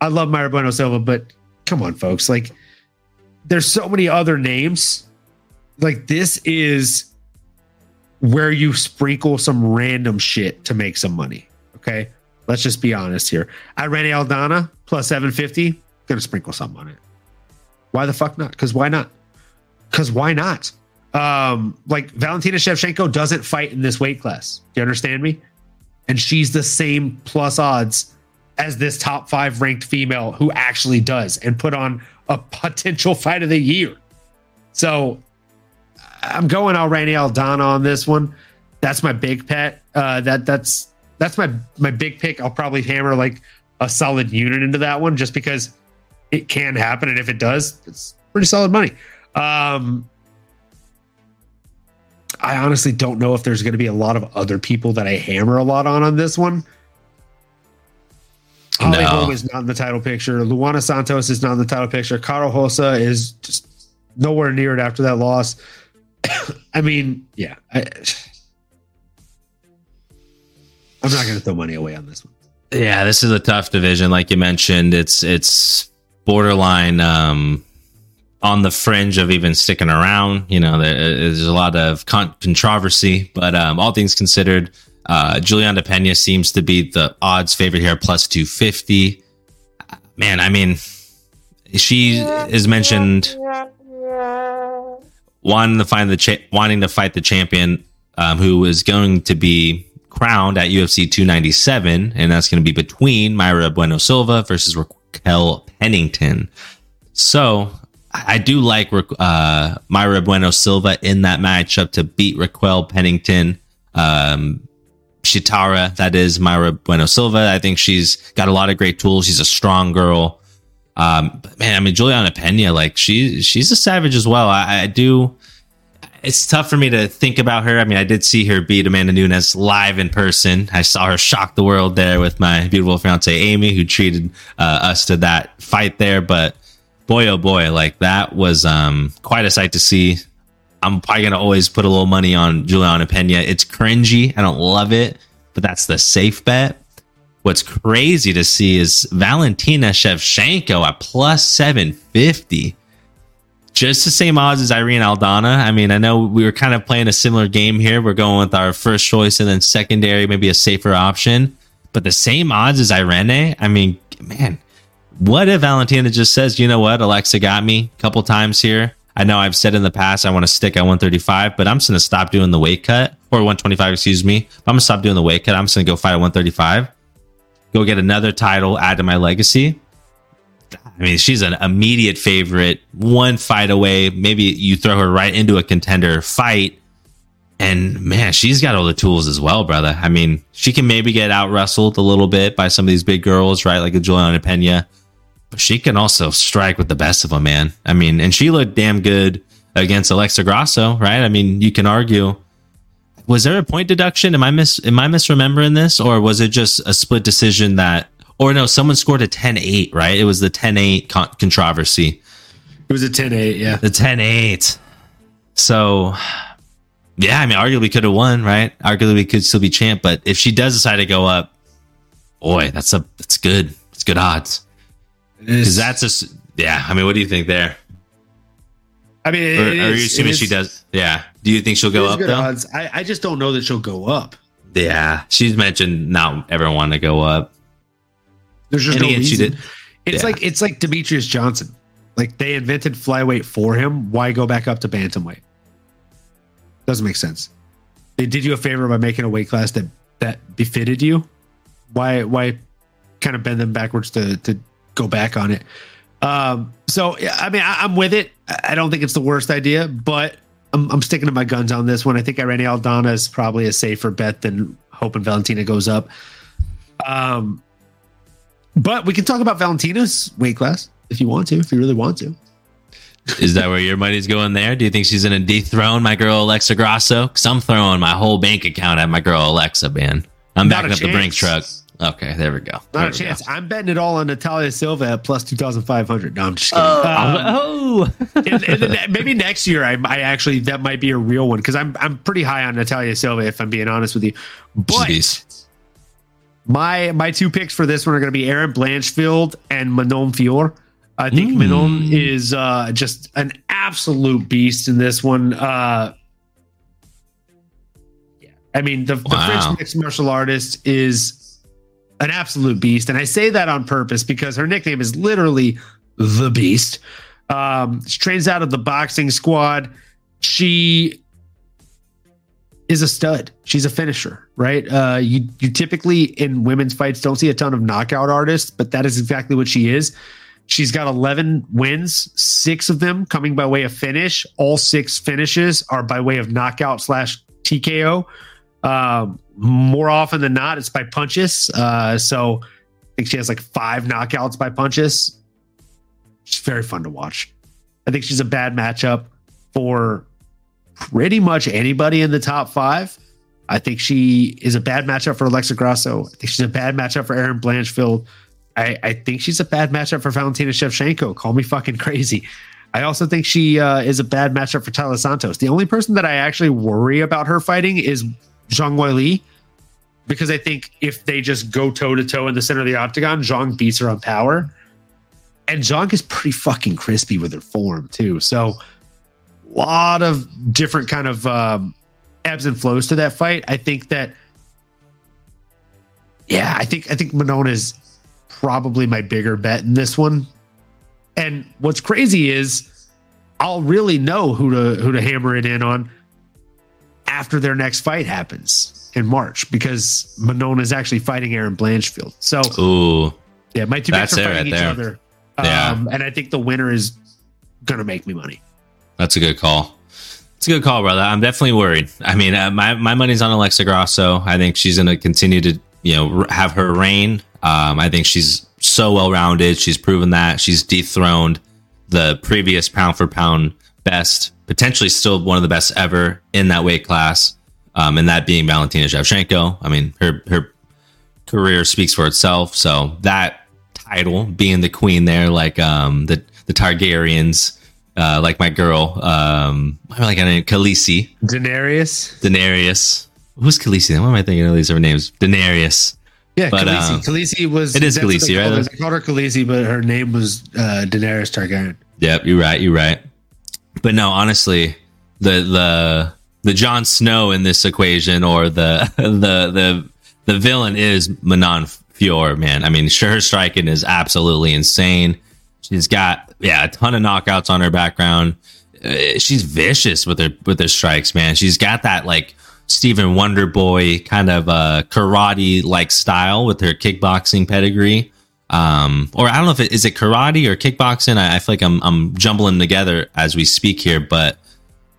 I love Mayra Bueno Silva, but come on, folks. Like, there's so many other names. Like, this is where you sprinkle some random shit to make some money. Okay. Let's just be honest here. Irene Aldana plus 750, gonna sprinkle some on it. Why the fuck not? Because why not? Because why not? Um, like Valentina Shevchenko doesn't fight in this weight class. Do you understand me? And she's the same plus odds as this top five ranked female who actually does and put on a potential fight of the year. So I'm going Irene Aldana on this one. That's my big pet. Uh, that that's that's my my big pick. I'll probably hammer like a solid unit into that one just because it can happen, and if it does, it's pretty solid money. Um, I honestly don't know if there's going to be a lot of other people that I hammer a lot on on this one. Holly No. Holm is not in the title picture. Luana Santos is not in the title picture. Karol Rosa is just nowhere near it after that loss. I mean, yeah, I, I'm not going to throw money away on this one. Yeah, this is a tough division, like you mentioned. It's it's borderline um, on the fringe of even sticking around. You know, there's a lot of con- controversy, but um, all things considered, uh, Juliana Pena seems to be the odds favorite here, plus two fifty. Man, I mean, she is mentioned wanting to find the cha- wanting to fight the champion um, who is going to be crowned at UFC 297, and that's going to be between Mayra Bueno Silva versus Raquel Pennington. So I do like uh, Mayra Bueno Silva in that matchup to beat Raquel Pennington. Um, Shitara, that is Mayra Bueno Silva. I think she's got a lot of great tools. She's a strong girl. Um, but man, I mean Juliana Pena, like she she's a savage as well. I, I do. It's tough for me to think about her. I mean, I did see her beat Amanda Nunes live in person. I saw her shock the world there with my beautiful fiance Amy, who treated uh, us to that fight there. But boy, oh boy, like that was um, quite a sight to see. I'm probably gonna always put a little money on Juliana Pena. It's cringy. I don't love it, but that's the safe bet. What's crazy to see is Valentina Shevchenko at plus 750. Just the same odds as Irene Aldana. I mean, I know we were kind of playing a similar game here. We're going with our first choice and then secondary, maybe a safer option, but the same odds as Irene. I mean, man, what if Valentina just says, you know what, Alexa got me a couple times here. I know I've said in the past I want to stick at 135, but I'm just to stop doing the weight cut or 125, excuse me. But I'm to stop doing the weight cut. I'm just to go fight at 135, go get another title, add to my legacy. I mean, she's an immediate favorite, one fight away. Maybe you throw her right into a contender fight. And man, she's got all the tools as well, brother. I mean, she can maybe get out wrestled a little bit by some of these big girls, right? Like a Juliana Pena she can also strike with the best of them, man. I mean, and she looked damn good against Alexa Grasso, right? I mean, you can argue. Was there a point deduction? Am I mis am I misremembering this, or was it just a split decision that, or no, someone scored a 10-8, right? It was the 10-8 con- controversy, It was a 10 8, yeah. the 10-8. So, yeah, I mean, arguably could have won, right? Arguably could still be champ, but if she does decide to go up, boy, that's a that's good. It's good odds. Because that's just yeah. I mean, what do you think there? I mean, it Or, are you assuming she does? Yeah. Do you think she'll go up though? odds. I, I just don't know that she'll go up. Yeah, she's mentioned not ever want to go up. There's just And no again, she reason. did- It's yeah. like it's like Demetrius Johnson. Like they invented flyweight for him. Why go back up to bantamweight? Doesn't make sense. They did you a favor by making a weight class that that befitted you. Why why kind of bend them backwards to to go back on it? Um, so I mean, I, I'm with it. I don't think it's the worst idea, but I'm, I'm sticking to my guns on this one. I think Irene Aldana is probably a safer bet than hoping Valentina goes up. Um, but we can talk about Valentina's weight class if you want to, if you really want to. Is that where your money's going there? Do you think she's going to dethrone my girl Alexa Grasso? Because I'm throwing my whole bank account at my girl Alexa, man. I'm Not backing up the brink truck. Chance. Okay, there we go. There Not a we go. chance. I'm betting it all on Natalia Silva at plus 2,500. No, I'm just kidding. Um, Oh, and, and then maybe next year, I, I actually, that might be a real one because I'm, I'm pretty high on Natalia Silva, if I'm being honest with you. But Jeez. My my two picks for this one are going to be Erin Blanchfield and Manon Fiorot. I think Mm. Manon is uh, just an absolute beast in this one. Uh, yeah, I mean the, the Wow. French mixed martial artist is an absolute beast, and I say that on purpose because her nickname is literally the Beast. Um, she trains out of the boxing squad. She is a stud. She's a finisher, right? Uh, you you typically in women's fights don't see a ton of knockout artists, but that is exactly what she is. She's got 11 wins, six of them coming by way of finish. All six finishes are by way of knockout slash TKO. Um, more often than not, it's by punches. Uh, so I think she has like five knockouts by punches. She's very fun to watch. I think she's a bad matchup for pretty much anybody in the top five. I think she is a bad matchup for Alexa Grasso. I think she's a bad matchup for Erin Blanchfield. I, I think she's a bad matchup for Valentina Shevchenko. Call me fucking crazy. I also think she uh, is a bad matchup for Taila Santos. The only person that I actually worry about her fighting is Zhang Weili, because I think if they just go toe to toe in the center of the octagon, Zhang beats her on power. And Zhang is pretty fucking crispy with her form too. So a lot of different kind of um, ebbs and flows to that fight. I think that, yeah, I think I think Manon is probably my bigger bet in this one. And what's crazy is I'll really know who to who to hammer it in on after their next fight happens in March because Manon is actually fighting Erin Blanchfield. So Ooh, yeah, my two bets are fighting right each there. other. Yeah. Um, and I think the winner is gonna make me money. that's a good call. It's a good call, brother. I'm definitely worried. I mean, uh, my my money's on Alexa Grasso. I think she's going to continue to you know r- have her reign. Um, I think she's so well rounded. She's proven that she's dethroned the previous pound for pound best, potentially still one of the best ever in that weight class. Um, and that being Valentina Shevchenko. I mean, her her career speaks for itself. So that title, being the queen there, like um the the Targaryens, uh, like my girl, um, am I like her name? Khaleesi, Daenerys. Daenerys. Who's Khaleesi? What am I thinking of these other names? Daenerys. Yeah, But, Khaleesi. um, Khaleesi was. it is Khaleesi, called right? her. They called her Khaleesi, but her name was uh, Daenerys Targaryen. Yep, you're right. You're right. But no, honestly, the the the Jon Snow in this equation, or the the the the villain is Manon Fiorot. Man, I mean, sure, her striking is absolutely insane. She's got yeah a ton of knockouts on her background. Uh, she's vicious with her with her strikes, man. She's got that like Stephen Wonder Boy kind of uh, karate like style with her kickboxing pedigree um or i don't know if it is it karate or kickboxing? I, I feel like i'm i'm jumbling together as we speak here but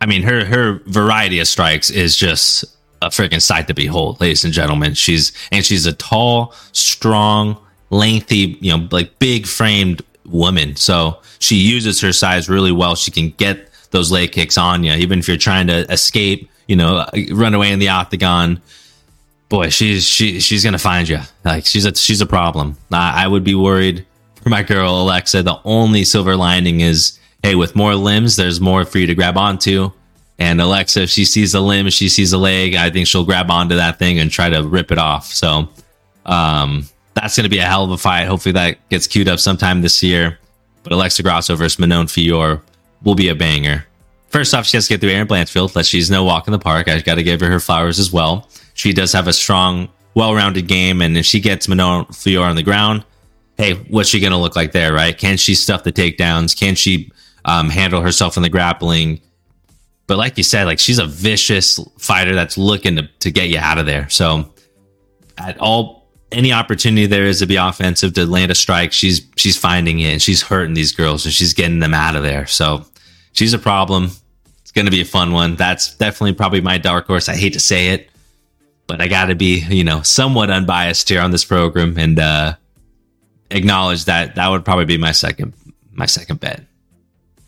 i mean her her variety of strikes is just a freaking sight to behold ladies and gentlemen. She's and she's a tall strong lengthy you know like big framed woman. So she uses her size really well. She can get those leg kicks on you even if you're trying to escape you know run away in the octagon boy, she's she she's gonna find you. Like she's a she's a problem. I, I would be worried for my girl Alexa. The only silver lining is, hey, with more limbs, there's more for you to grab onto. And Alexa, if she sees a limb, she sees a leg, I think she'll grab onto that thing and try to rip it off. So, um, that's gonna be a hell of a fight. Hopefully, that gets queued up sometime this year. But Alexa Grasso versus Manon Fiorot will be a banger. First off, she has to get through Erin Blanchfield, but she's no walk in the park. I got to give her her flowers as well. She does have a strong, well-rounded game, and if she gets Manon Fiorot on the ground, hey, what's she going to look like there, right? Can she stuff the takedowns? Can she um, handle herself in the grappling? But like you said, like she's a vicious fighter that's looking to, to get you out of there. So at all any opportunity there is to be offensive to land a strike, she's she's finding it and she's hurting these girls and she's getting them out of there. So she's a problem. It's going to be a fun one. That's definitely probably my dark horse. I hate to say it, but I got to be, you know, somewhat unbiased here on this program and uh acknowledge that that would probably be my second my second bet.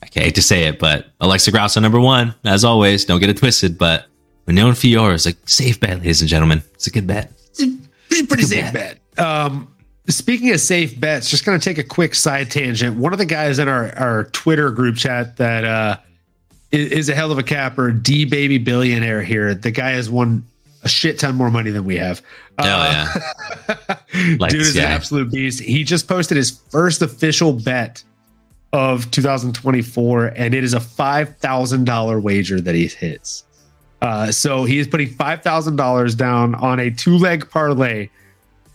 I hate to say it, but Alexa Grasso number one, as always. Don't get it twisted, but Manon Fiorot is a safe bet, ladies and gentlemen. It's a good bet. Pretty, pretty safe bet. Um, speaking of safe bets, just going to take a quick side tangent. One of the guys in our, our Twitter group chat that uh, is, is a hell of a capper, D Baby Billionaire here. The guy has won a shit ton more money than we have. Oh yeah, Dude is an absolute beast. He just posted his first official bet of 2024, and it is a five thousand dollar wager that he hits. Uh, so he is putting five thousand dollars down on a two leg parlay.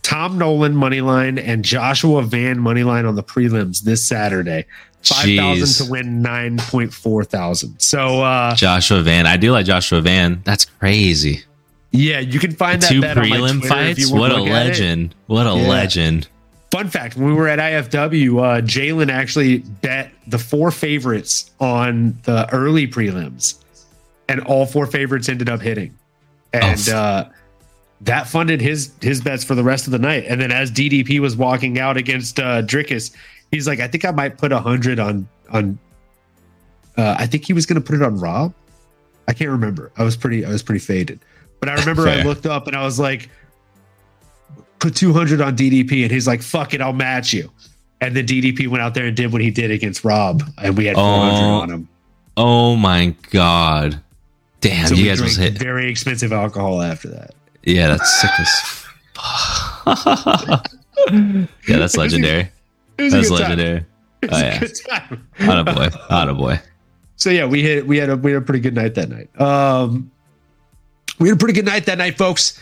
Tom Nolan moneyline and Joshua Van moneyline on the prelims this Saturday. Five thousand to win nine point four thousand. So uh, Joshua Van, I do like Joshua Van. That's crazy. Yeah, you can find the that two prelim fights. What a legend! What a yeah. legend! Fun fact: When we were at IFW, uh, Jalen actually bet the four favorites on the early prelims, and all four favorites ended up hitting, and oh. uh, that funded his his bets for the rest of the night. And then as DDP was walking out against uh, Dricus, he's like, "I think I might put a hundred on on." Uh, I think he was going to put it on Rob. I can't remember. I was pretty I was pretty faded. But I remember I looked up and I was like, put 200 on DDP. And he's like, fuck it, I'll match you. And then DDP went out there and did what he did against Rob. And we had 400 oh, on him. Oh my God. Damn, so you guys was hit. Very expensive alcohol after that. Yeah, that's sick as Yeah, that's legendary. That's legendary. Oh, yeah. On a boy. On a boy. So yeah, we hit we had a we had a pretty good night that night. Um we had a pretty good night that night, folks.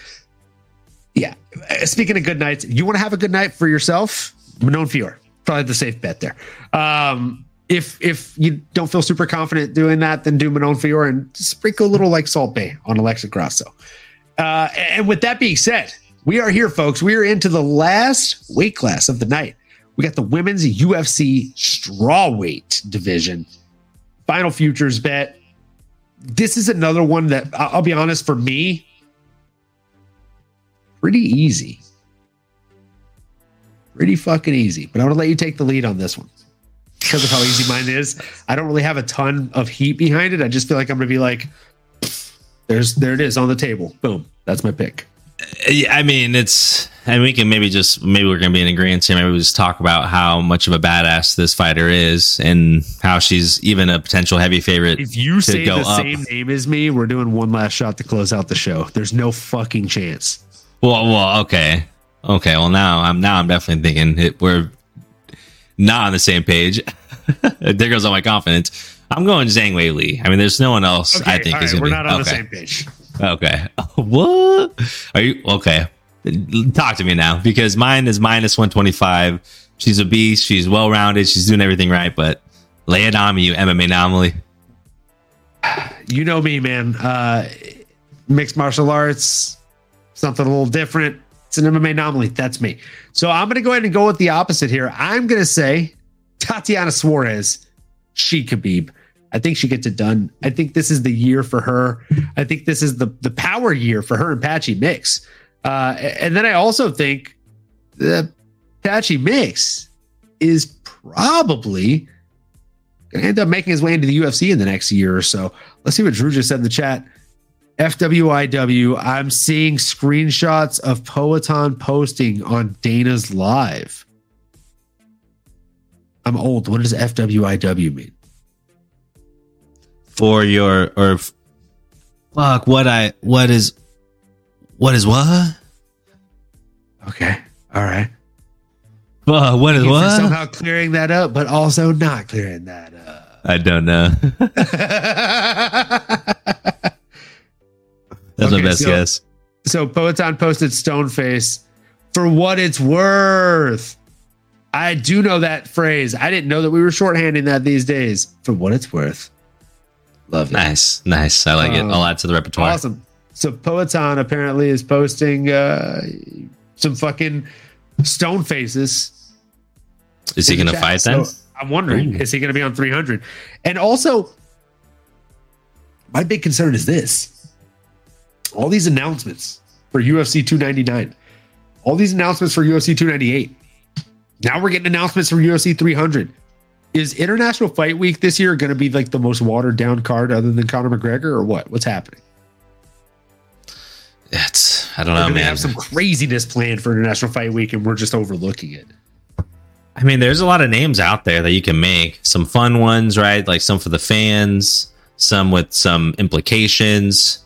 Yeah. Uh, speaking of good nights, you want to have a good night for yourself? Manon Fiorot, probably the safe bet there. Um, if if you don't feel super confident doing that, then do Manon Fiorot and sprinkle a little like Salt Bae on Alexa Grasso. Uh, and with that being said, we are here, folks. We are into the last weight class of the night. We got the women's UFC strawweight division. Final futures bet this is another one that I'll be honest for me, pretty easy. Pretty fucking easy. But I'm gonna let you take the lead on this one. Because of how easy mine is. I don't really have a ton of heat behind it. I just feel like I'm gonna be like, there's there it is on the table. Boom. That's my pick. I mean, it's and we can maybe just maybe we're gonna be in agreement here. Maybe we just talk about how much of a badass this fighter is and how she's even a potential heavy favorite. If you say the up. same name as me, we're doing one last shot to close out the show. There's no fucking chance. Well, well, okay, okay. Well, now I'm now I'm definitely thinking it, we're not on the same page. there goes all my confidence. I'm going Zhang Weili. I mean, there's no one else. Okay, I think is right, we're not on okay. the same page. Okay. what? Are you okay? Talk to me now because mine is minus 125. She's a beast. She's well rounded. She's doing everything right. But lay it on me, you MMA anomaly. You know me, man. Uh, mixed martial arts, something a little different. It's an MMA anomaly. That's me. So I'm going to go ahead and go with the opposite here. I'm going to say Tatiana Suarez, she Khabib. I think she gets it done. I think this is the year for her. I think this is the the power year for her and Patchy Mix. Uh, and then I also think the Patchy Mix is probably going to end up making his way into the UFC in the next year or so. Let's see what Drew just said in the chat. FWIW, I'm seeing screenshots of Poatan posting on Dana's live. I'm old. What does FWIW mean? For your or fuck what I what is what is what? Okay. All right. Uh, what is what? Somehow clearing that up, but also not clearing that up. I don't know. That's okay, my best so, guess. So Poatan posted Stoneface for what it's worth. I do know that phrase. I didn't know that we were shorthanding that these days. For what it's worth. Love it. Nice, nice. I like um, it. I'll add to the repertoire. Awesome. So Poatan apparently is posting uh, some fucking stone faces. Is he going to fight then? So I'm wondering, Ooh. is he going to be on 300? And also, my big concern is this: all these announcements for UFC 299, all these announcements for UFC 298. Now we're getting announcements for UFC 300. Is International Fight Week this year going to be like the most watered down card other than Conor McGregor, or what? What's happening? It's I don't know, man. We have some craziness planned for International Fight Week, and we're just overlooking it. I mean, there's a lot of names out there that you can make. Some fun ones, right? Like some for the fans, some with some implications.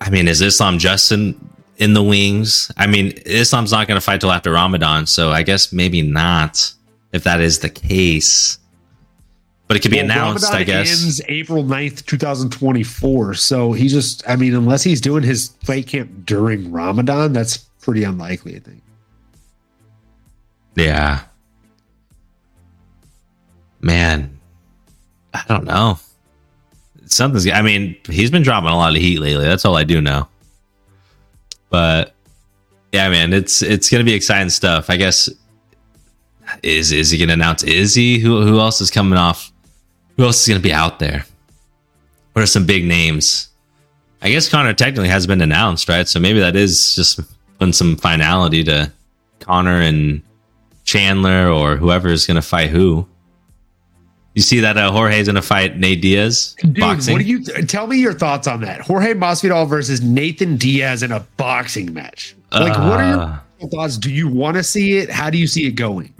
I mean, is Islam Justin in the wings. I mean, Islam's not going to fight till after Ramadan, so I guess maybe not if that is the case. But it could be well, announced, Ramadan I guess. ends April 9th, 2024. So he just, I mean, unless he's doing his fight camp during Ramadan, that's pretty unlikely, I think. Yeah. Man, I don't know. Something's, I mean, he's been dropping a lot of heat lately. That's all I do know. But yeah, man, it's it's gonna be exciting stuff. I guess is is he gonna announce Izzy? Who who else is coming off? Who else is gonna be out there? What are some big names? I guess Conor technically has been announced, right? So maybe that is just putting some finality to Conor and Chandler or whoever is gonna fight who. You see that uh, Jorge's going to fight Nate Diaz Dude, boxing? What do you tell me your thoughts on that? Jorge Masvidal versus Nathan Diaz in a boxing match. Like, uh, what are your uh. thoughts? Do you want to see it? How do you see it going?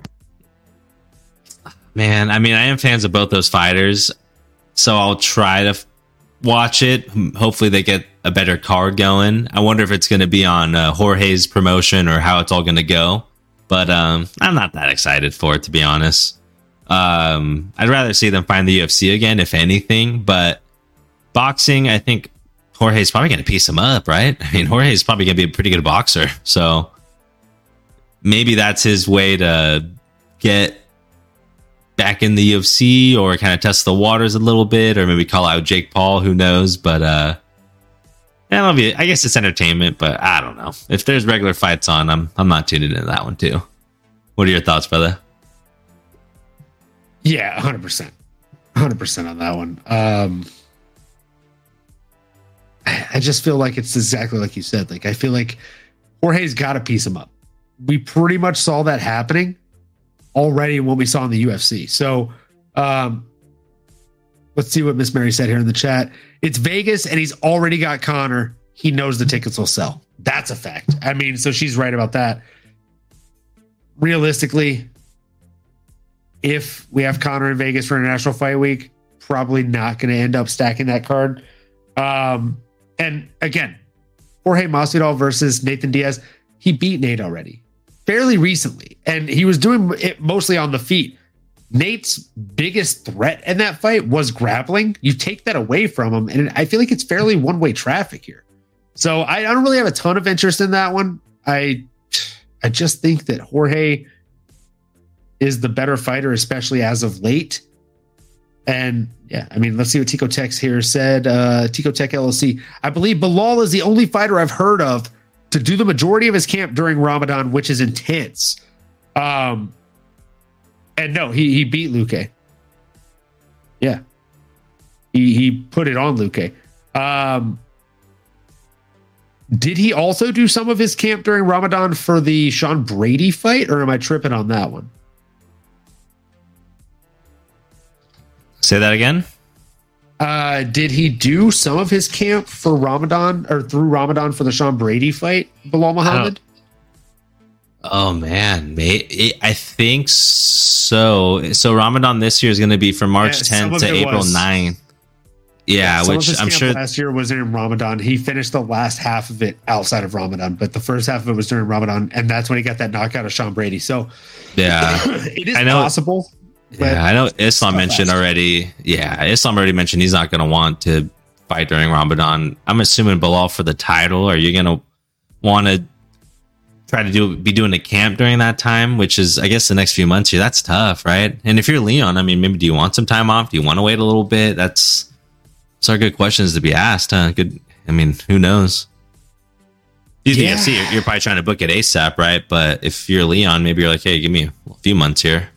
Man, I mean, I am fans of both those fighters, so I'll try to f- watch it. Hopefully, they get a better card going. I wonder if it's going to be on uh, Jorge's promotion or how it's all going to go. But um, I'm not that excited for it, to be honest. Um, I'd rather see them find the UFC again, if anything. But boxing, I think Jorge's probably going to piece him up, right? I mean, Jorge's probably going to be a pretty good boxer. So maybe that's his way to get back in the UFC or kind of test the waters a little bit, or maybe call out Jake Paul. Who knows? But uh, yeah, be, I guess it's entertainment, but I don't know. If there's regular fights on, I'm I'm not tuning into that one too. What are your thoughts, brother? Yeah, hundred percent, hundred percent on that one. Um, I just feel like it's exactly like you said. Like I feel like Jorge's got to piece him up. We pretty much saw that happening already what we saw in the UFC. So, um, let's see what Miss Mary said here in the chat. It's Vegas, and he's already got Conor. He knows the tickets will sell. That's a fact. I mean, so she's right about that. Realistically, if we have Conor in Vegas for International Fight Week, probably not going to end up stacking that card. Um, and again, Jorge Masvidal versus Nathan Diaz, he beat Nate already fairly recently, and he was doing it mostly on the feet. Nate's biggest threat in that fight was grappling. You take that away from him, and I feel like it's fairly one way traffic here. So I, I don't really have a ton of interest in that one. I I just think that Jorge is the better fighter, especially as of late. And yeah, I mean, let's see what Tico Tex here said. Uh, Tico Tech LLC. I believe Belal is the only fighter I've heard of to do the majority of his camp during Ramadan, which is intense. Um, and no, he he beat Luque. Yeah, he he put it on Luque. Um, did he also do some of his camp during Ramadan for the Sean Brady fight, or am I tripping on that one? Say that again. Uh, did he do some of his camp for Ramadan or through Ramadan for the Sean Brady fight, Belal Muhammad? Oh man, I think so. So Ramadan this year is going to be from March yeah, 10th to April was. 9th. Yeah, yeah which I'm sure last year was in Ramadan. He finished the last half of it outside of Ramadan, but the first half of it was during Ramadan, and that's when he got that knockout of Sean Brady. So, yeah, it is I know, possible. Yeah, I know Islam mentioned already. Yeah, Islam already mentioned he's not going to want to fight during Ramadan. I'm assuming Belal for the title. Are you going to want to try to do be doing a camp during that time, which is I guess the next few months here? That's tough, right? And if you're Leon, I mean, maybe do you want some time off? Do you want to wait a little bit? That's those are good questions to be asked. Huh? Good. I mean, who knows? You yeah. You're, you're probably trying to book it ASAP, right? But if you're Leon, maybe you're like, hey, give me a few months here.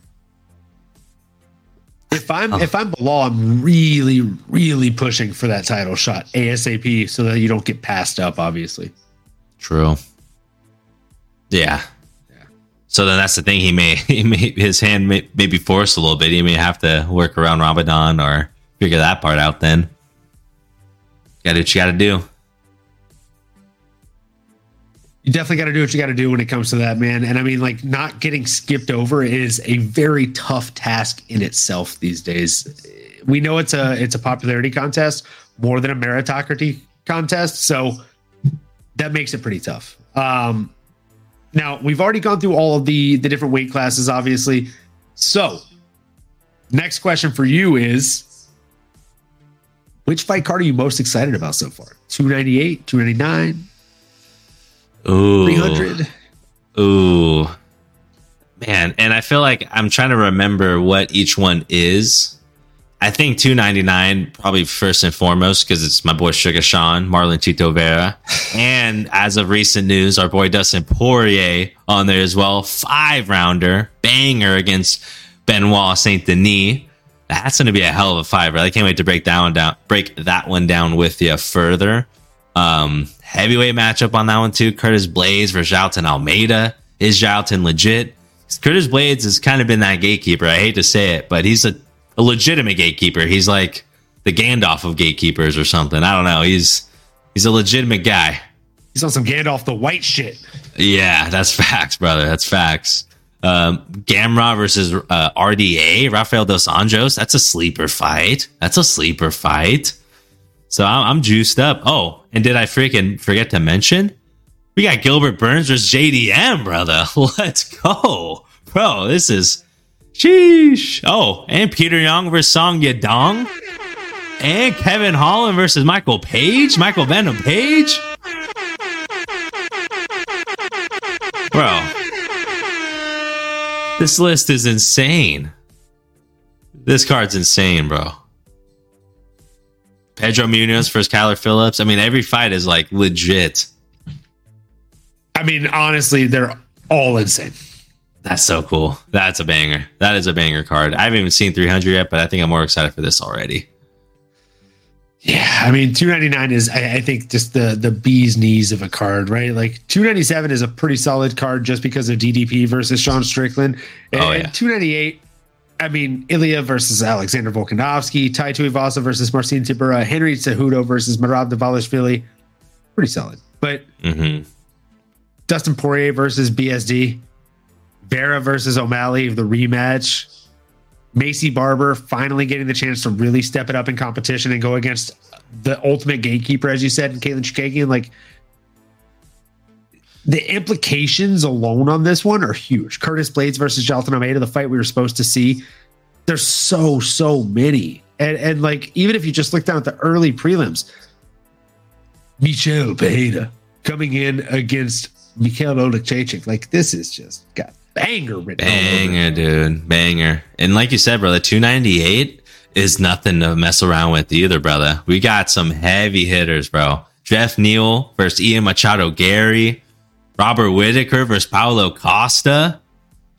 If I'm oh. if I'm Belal, I'm really really pushing for that title shot ASAP so that you don't get passed up. Obviously, true. Yeah. yeah. So then that's the thing. He may he may his hand may, may be forced a little bit. He may have to work around Ramadan or figure that part out. Then, got to what you got to do you definitely got to do what you got to do when it comes to that, man. And I mean, like, not getting skipped over is a very tough task in itself these days. We know it's a it's a popularity contest more than a meritocracy contest, so that makes it pretty tough. Um, now we've already gone through all of the the different weight classes, obviously. So, next question for you is which fight card are you most excited about so far? 298, 299, Ooh. 300? Ooh. Man, and I feel like I'm trying to remember what each one is. I think 299 probably first and foremost because it's my boy Sugar Sean, Marlon Chito Vera, and as of recent news, our boy Dustin Poirier on there as well. Five rounder banger against Benoit Saint Denis. That's going to be a hell of a bro. I can't wait to break that one down, break that one down with you further. Um, heavyweight matchup on that one too. Curtis Blaydes versus Jailton Almeida. Is Jailton legit? Curtis Blaydes has kind of been that gatekeeper. I hate to say it, but he's a, a legitimate gatekeeper. He's like the Gandalf of gatekeepers or something. I don't know. He's he's a legitimate guy. He's on some Gandalf the White shit. Yeah, that's facts, brother. That's facts. Um, Gamrot versus uh, RDA, Rafael dos Anjos. That's a sleeper fight. That's a sleeper fight. So I'm, I'm juiced up. Oh, and did I freaking forget to mention? We got Gilbert Burns versus JDM, brother. Let's go, bro. This is sheesh. Oh, and Petr Yan versus Song Yadong, and Kevin Holland versus Michael Page. Michael Venom Page, bro. This list is insane. This card's insane, bro. Pedro Munhoz versus Kyler Phillips. I mean, every fight is like legit. I mean, honestly, they're all insane. That's so cool. That's a banger. That is a banger card. I haven't even seen 300 yet, but I think I'm more excited for this already. Yeah, I mean, 299 is I, I, think just the the bee's knees of a card, right? Like 297 is a pretty solid card just because of DDP versus Sean Strickland. Oh, and, Oh, yeah. 298, I mean, Ilia versus Alexander Volkanovski, Tai Tuivasa versus Marcin Tybura, Henry Cejudo versus Merab Dvalishvili. Pretty solid. But hmm Dustin Poirier versus BSD, Vera versus O'Malley, the rematch. Maycee Barber finally getting the chance to really step it up in competition and go against the ultimate gatekeeper, as you said, and Katlyn Chookagian. Like the implications alone on this one are huge. Curtis Blaydes versus Jailton Almeida, the fight we were supposed to see. There's so so many, and and like even if you just look down at the early prelims, Michel Pereira coming in against Mikhail Oleksiejczuk. Like this is just got banger written. Banger, dude. Banger. And like you said, brother, 298 is nothing to mess around with either, brother. We got some heavy hitters, bro. Geoff Neal versus Ian Machado Garry. Robert Whitaker versus Paulo Costa.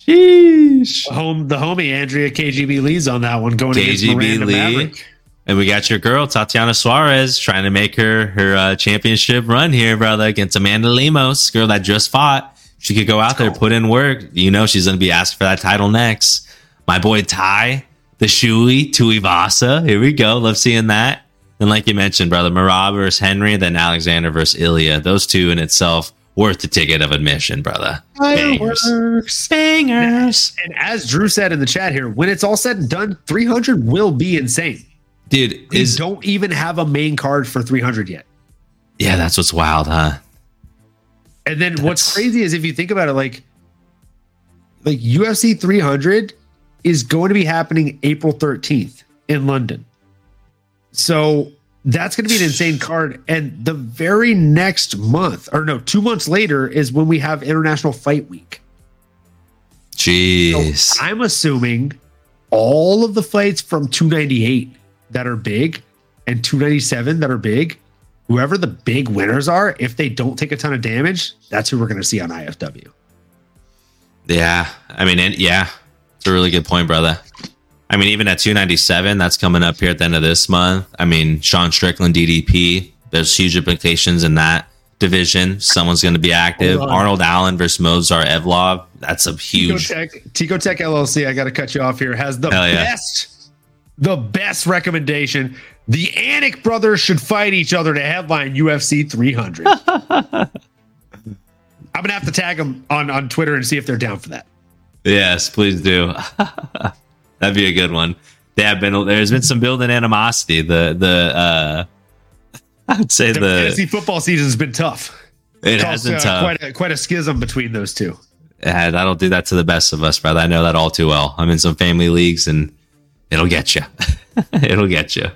Sheesh. Home the homie Andrea KGB Lee's on that one going against KGB Miranda Lee. Maverick. And we got your girl, Tatiana Suarez, trying to make her her uh, championship run here, brother, against Amanda Lemos, girl that just fought. She could go out there, put in work. You know, she's going to be asked for that title next. My boy Tai, the Shui, Tuivasa. Here we go. Love seeing that. And like you mentioned, brother, Merab versus Henry, then Alexander versus Ilia. Those two in itself worth the ticket of admission, brother. Bangers. Fireworks. Bangers. And as Drew said in the chat here, when it's all said and done, 300 will be insane. Dude, We is don't even have a main card for 300 yet. yeah, that's what's wild, huh? And then what's crazy is if you think about it, like like UFC 300 is going to be happening April 13th in London. So that's going to be an insane card. And the very next month, or no, two months later, is when we have International Fight Week. So Jeez. I'm assuming all of the fights from 298 that are big and 297 that are big, whoever the big winners are, if they don't take a ton of damage, that's who we're going to see on IFW. Yeah, I mean, yeah, it's a really good point, brother. I mean, even at 297, that's coming up here at the end of this month. I mean, Sean Strickland, DDP, there's huge implications in that division. Someone's going to be active. Arnold Allen versus Movsar Evloev. That's a huge. Tico Tech LLC, I got to cut you off here, has the yeah. best, the best recommendation. The Anik brothers should fight each other to headline UFC 300. I'm gonna have to tag them on on Twitter and see if they're down for that. Yes, please do. That'd be a good one. They have been. There's been some building animosity. The the uh, I'd say The the fantasy football season's been tough. It has been uh, tough. quite a, quite a schism between those two. Yeah, that'll do that to the best of us, brother. I know that all too well. I'm in some family leagues, and it'll get you. it'll get you.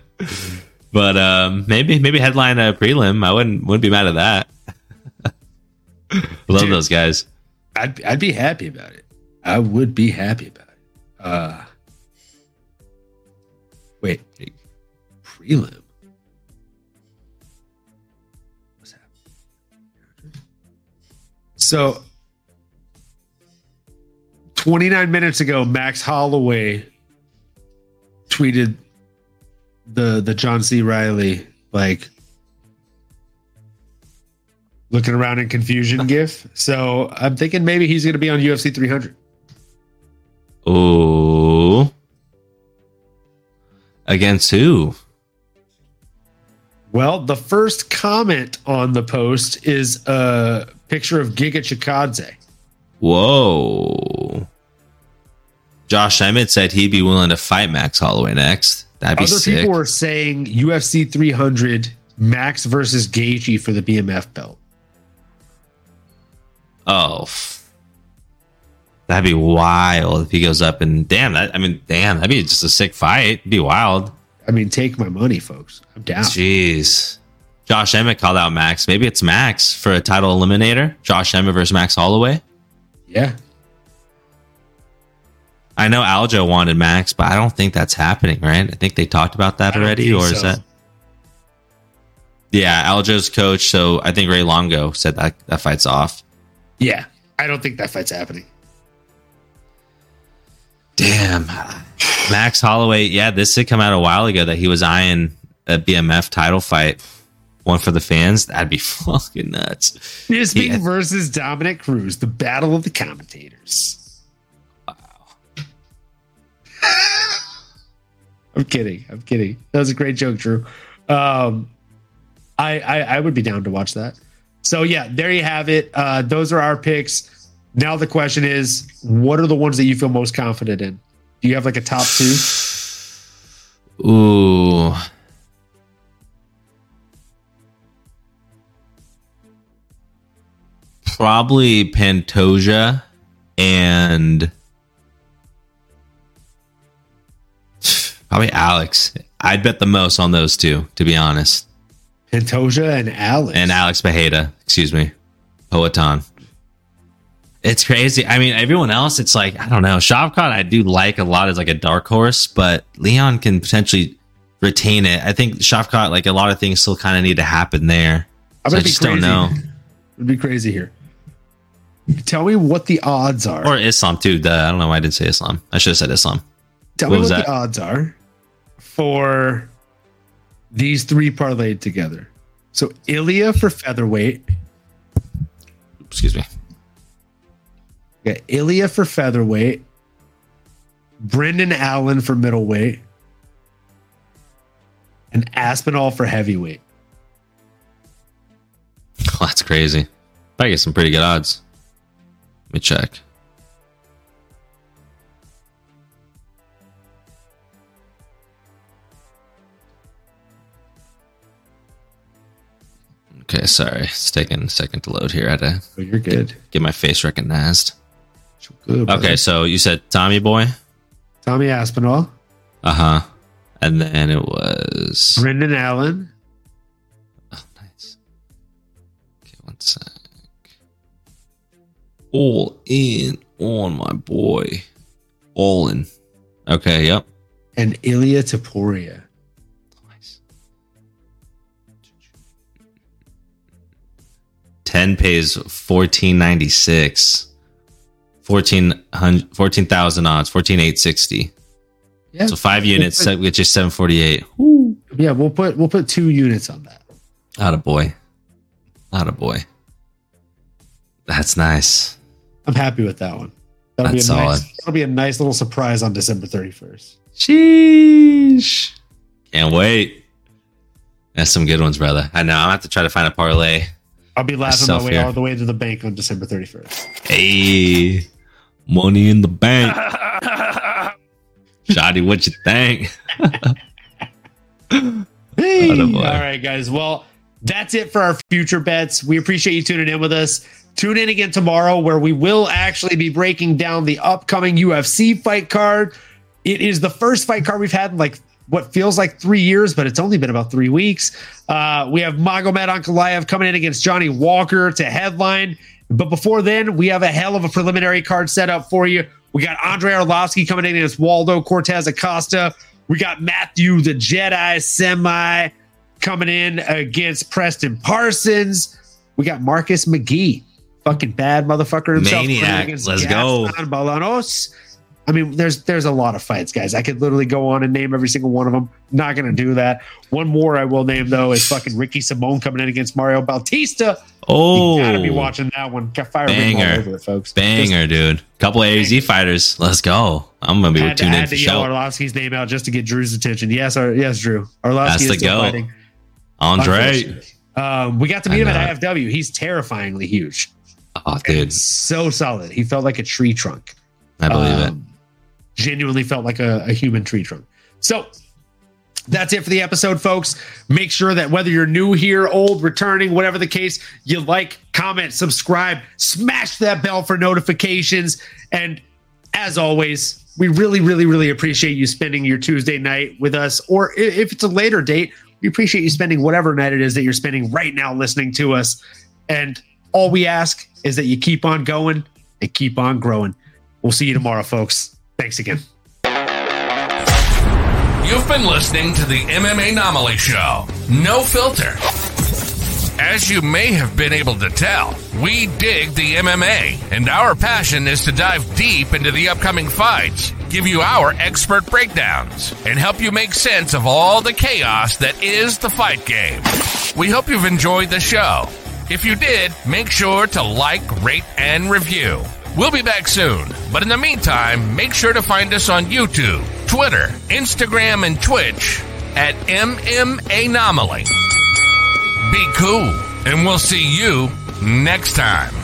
But um, maybe maybe headline a prelim. I wouldn't wouldn't be mad at that. Love Dude. those guys. I'd I'd be happy about it. I would be happy about it. Uh, wait, prelim. What's happening? So, twenty nine minutes ago, Max Holloway tweeted the the John C. Reilly like looking around in confusion gif. So I'm thinking maybe he's going to be on UFC 300. Ooh. Against who? Well, the first comment on the post is a picture of Giga Chikadze. Whoa. Josh Emmett said he'd be willing to fight Max Holloway next. That'd be Other sick. people were saying UFC 300 Max versus Gaethje for the BMF belt. Oh, that'd be wild if he goes up and damn that. I mean, damn, that'd be just a sick fight. It'd be wild. I mean, take my money, folks. I'm down. Jeez. Josh Emmett called out Max. Maybe it's Max for a title eliminator. Josh Emmett versus Max Holloway. Yeah. I know Aljo wanted Max, but I don't think that's happening, right? I think they talked about that already, or is that? Yeah, Aljo's coach. So I think Ray Longo said that that fight's off. Yeah. I don't think that fight's happening. Damn. Max Holloway, yeah, this did come out a while ago that he was eyeing a BMF title fight, one for the fans. That'd be fucking nuts. Bisping Yeah. versus Dominick Cruz, the battle of the commentators. Wow. I'm kidding. I'm kidding. That was a great joke, Drew. Um, I, I I would be down to watch that. So yeah, there you have it. Uh, those are our picks. Now the question is, what are the ones that you feel most confident in? Do you have like a top two? Ooh. Probably Pantoja and probably Alex. I'd bet the most on those two, to be honest. Pantoja and Alex. And Alex Bejeda, excuse me. Poatan. It's crazy. I mean, everyone else, it's like, I don't know. Shavkat, I do like a lot as like a dark horse, but Leon can potentially retain it. I think Shavkat, like a lot of things still kind of need to happen there. I'm So I just don't know. It'd be crazy here. Tell me what the odds are. Or Islam too. Duh, I don't know why I didn't say Islam. I should have said Islam. Tell what me what that? the odds are for these three parlayed together. So Ilia for featherweight. Excuse me. Yeah, Ilia for featherweight. Brendan Allen for middleweight. And Aspinall for heavyweight. Oh, that's crazy. I get some pretty good odds. Let me check. Okay, sorry. It's taking a second to load here. I had to Oh, you're good. get my face recognized. Good. Okay, so you said Tommy Boy? Tommy Aspinall, Uh huh. And then it was. Brendan Allen, Oh, nice. Okay, one sec. All in on my boy. All in. Okay, yep. and Ilia Topuria. Nice. 10 pays 1496. 14,000 14,000 odds, 14,860. Yeah. So five units, put- that gets you 748. Yeah, we'll put we'll put two units on that. Out of boy. Out of boy. That's nice. I'm happy with that one. That'll That's be a nice solid. that'll be a nice little surprise on December 31st. Sheesh. Can't wait. That's some good ones, brother. I know. I'm gonna have to try to find a parlay. I'll be laughing my way here. all the way to the bank on December 31st. Hey, money in the bank. Shoddy, what you think? Hey! Atta All boy. right, guys. Well, that's it for our future bets. We appreciate you tuning in with us. Tune in again tomorrow where we will actually be breaking down the upcoming UFC fight card. It is the first fight card we've had in like what feels like three years, but it's only been about three weeks. Uh, we have Magomed Ankalaev coming in against Johnny Walker to headline. But before then, we have a hell of a preliminary card set up for you. We got Andre Arlovski coming in against Waldo Cortes Acosta. We got Matthew the Jedi Semi coming in against Preston Parsons. We got Marcus McGhee, fucking bad motherfucker himself. Maniac. Let's go. Bolaños. I mean, there's there's a lot of fights, guys. I could literally go on and name every single one of them. Not gonna do that. One more I will name though is fucking Ricky Simón coming in against Mario Bautista. Oh, you gotta be watching that one. Fire banger, all over it, folks. Banger, Just, dude. Couple of AZ fighters. Let's go. I'm gonna be had tuned to, in for to yell Arlovski's name out just to get Drew's attention. Yes, our, yes, Drew. Arlovski That's is the still go. fighting. Andre. Um, we got to meet him at IFW. He's terrifyingly huge. Oh, dude, so solid. He felt like a tree trunk. I believe Um, it. Genuinely felt like a, a human tree trunk. So that's it for the episode, folks. Make sure that whether you're new here, old, returning, whatever the case, you like, comment, subscribe, smash that bell for notifications. And as always, we really, really, really appreciate you spending your Tuesday night with us. Or if it's a later date, we appreciate you spending whatever night it is that you're spending right now listening to us. And all we ask is that you keep on going and keep on growing. We'll see you tomorrow, folks. Thanks again. You've been listening to the MMA Anomaly Show. No filter. As you may have been able to tell, we dig the MMA, and our passion is to dive deep into the upcoming fights, give you our expert breakdowns, and help you make sense of all the chaos that is the fight game. We hope you've enjoyed the show. If you did, make sure to like, rate, and review. We'll be back soon, but in the meantime, make sure to find us on YouTube, Twitter, Instagram, and Twitch at MMA Anomaly. Be cool, and we'll see you next time.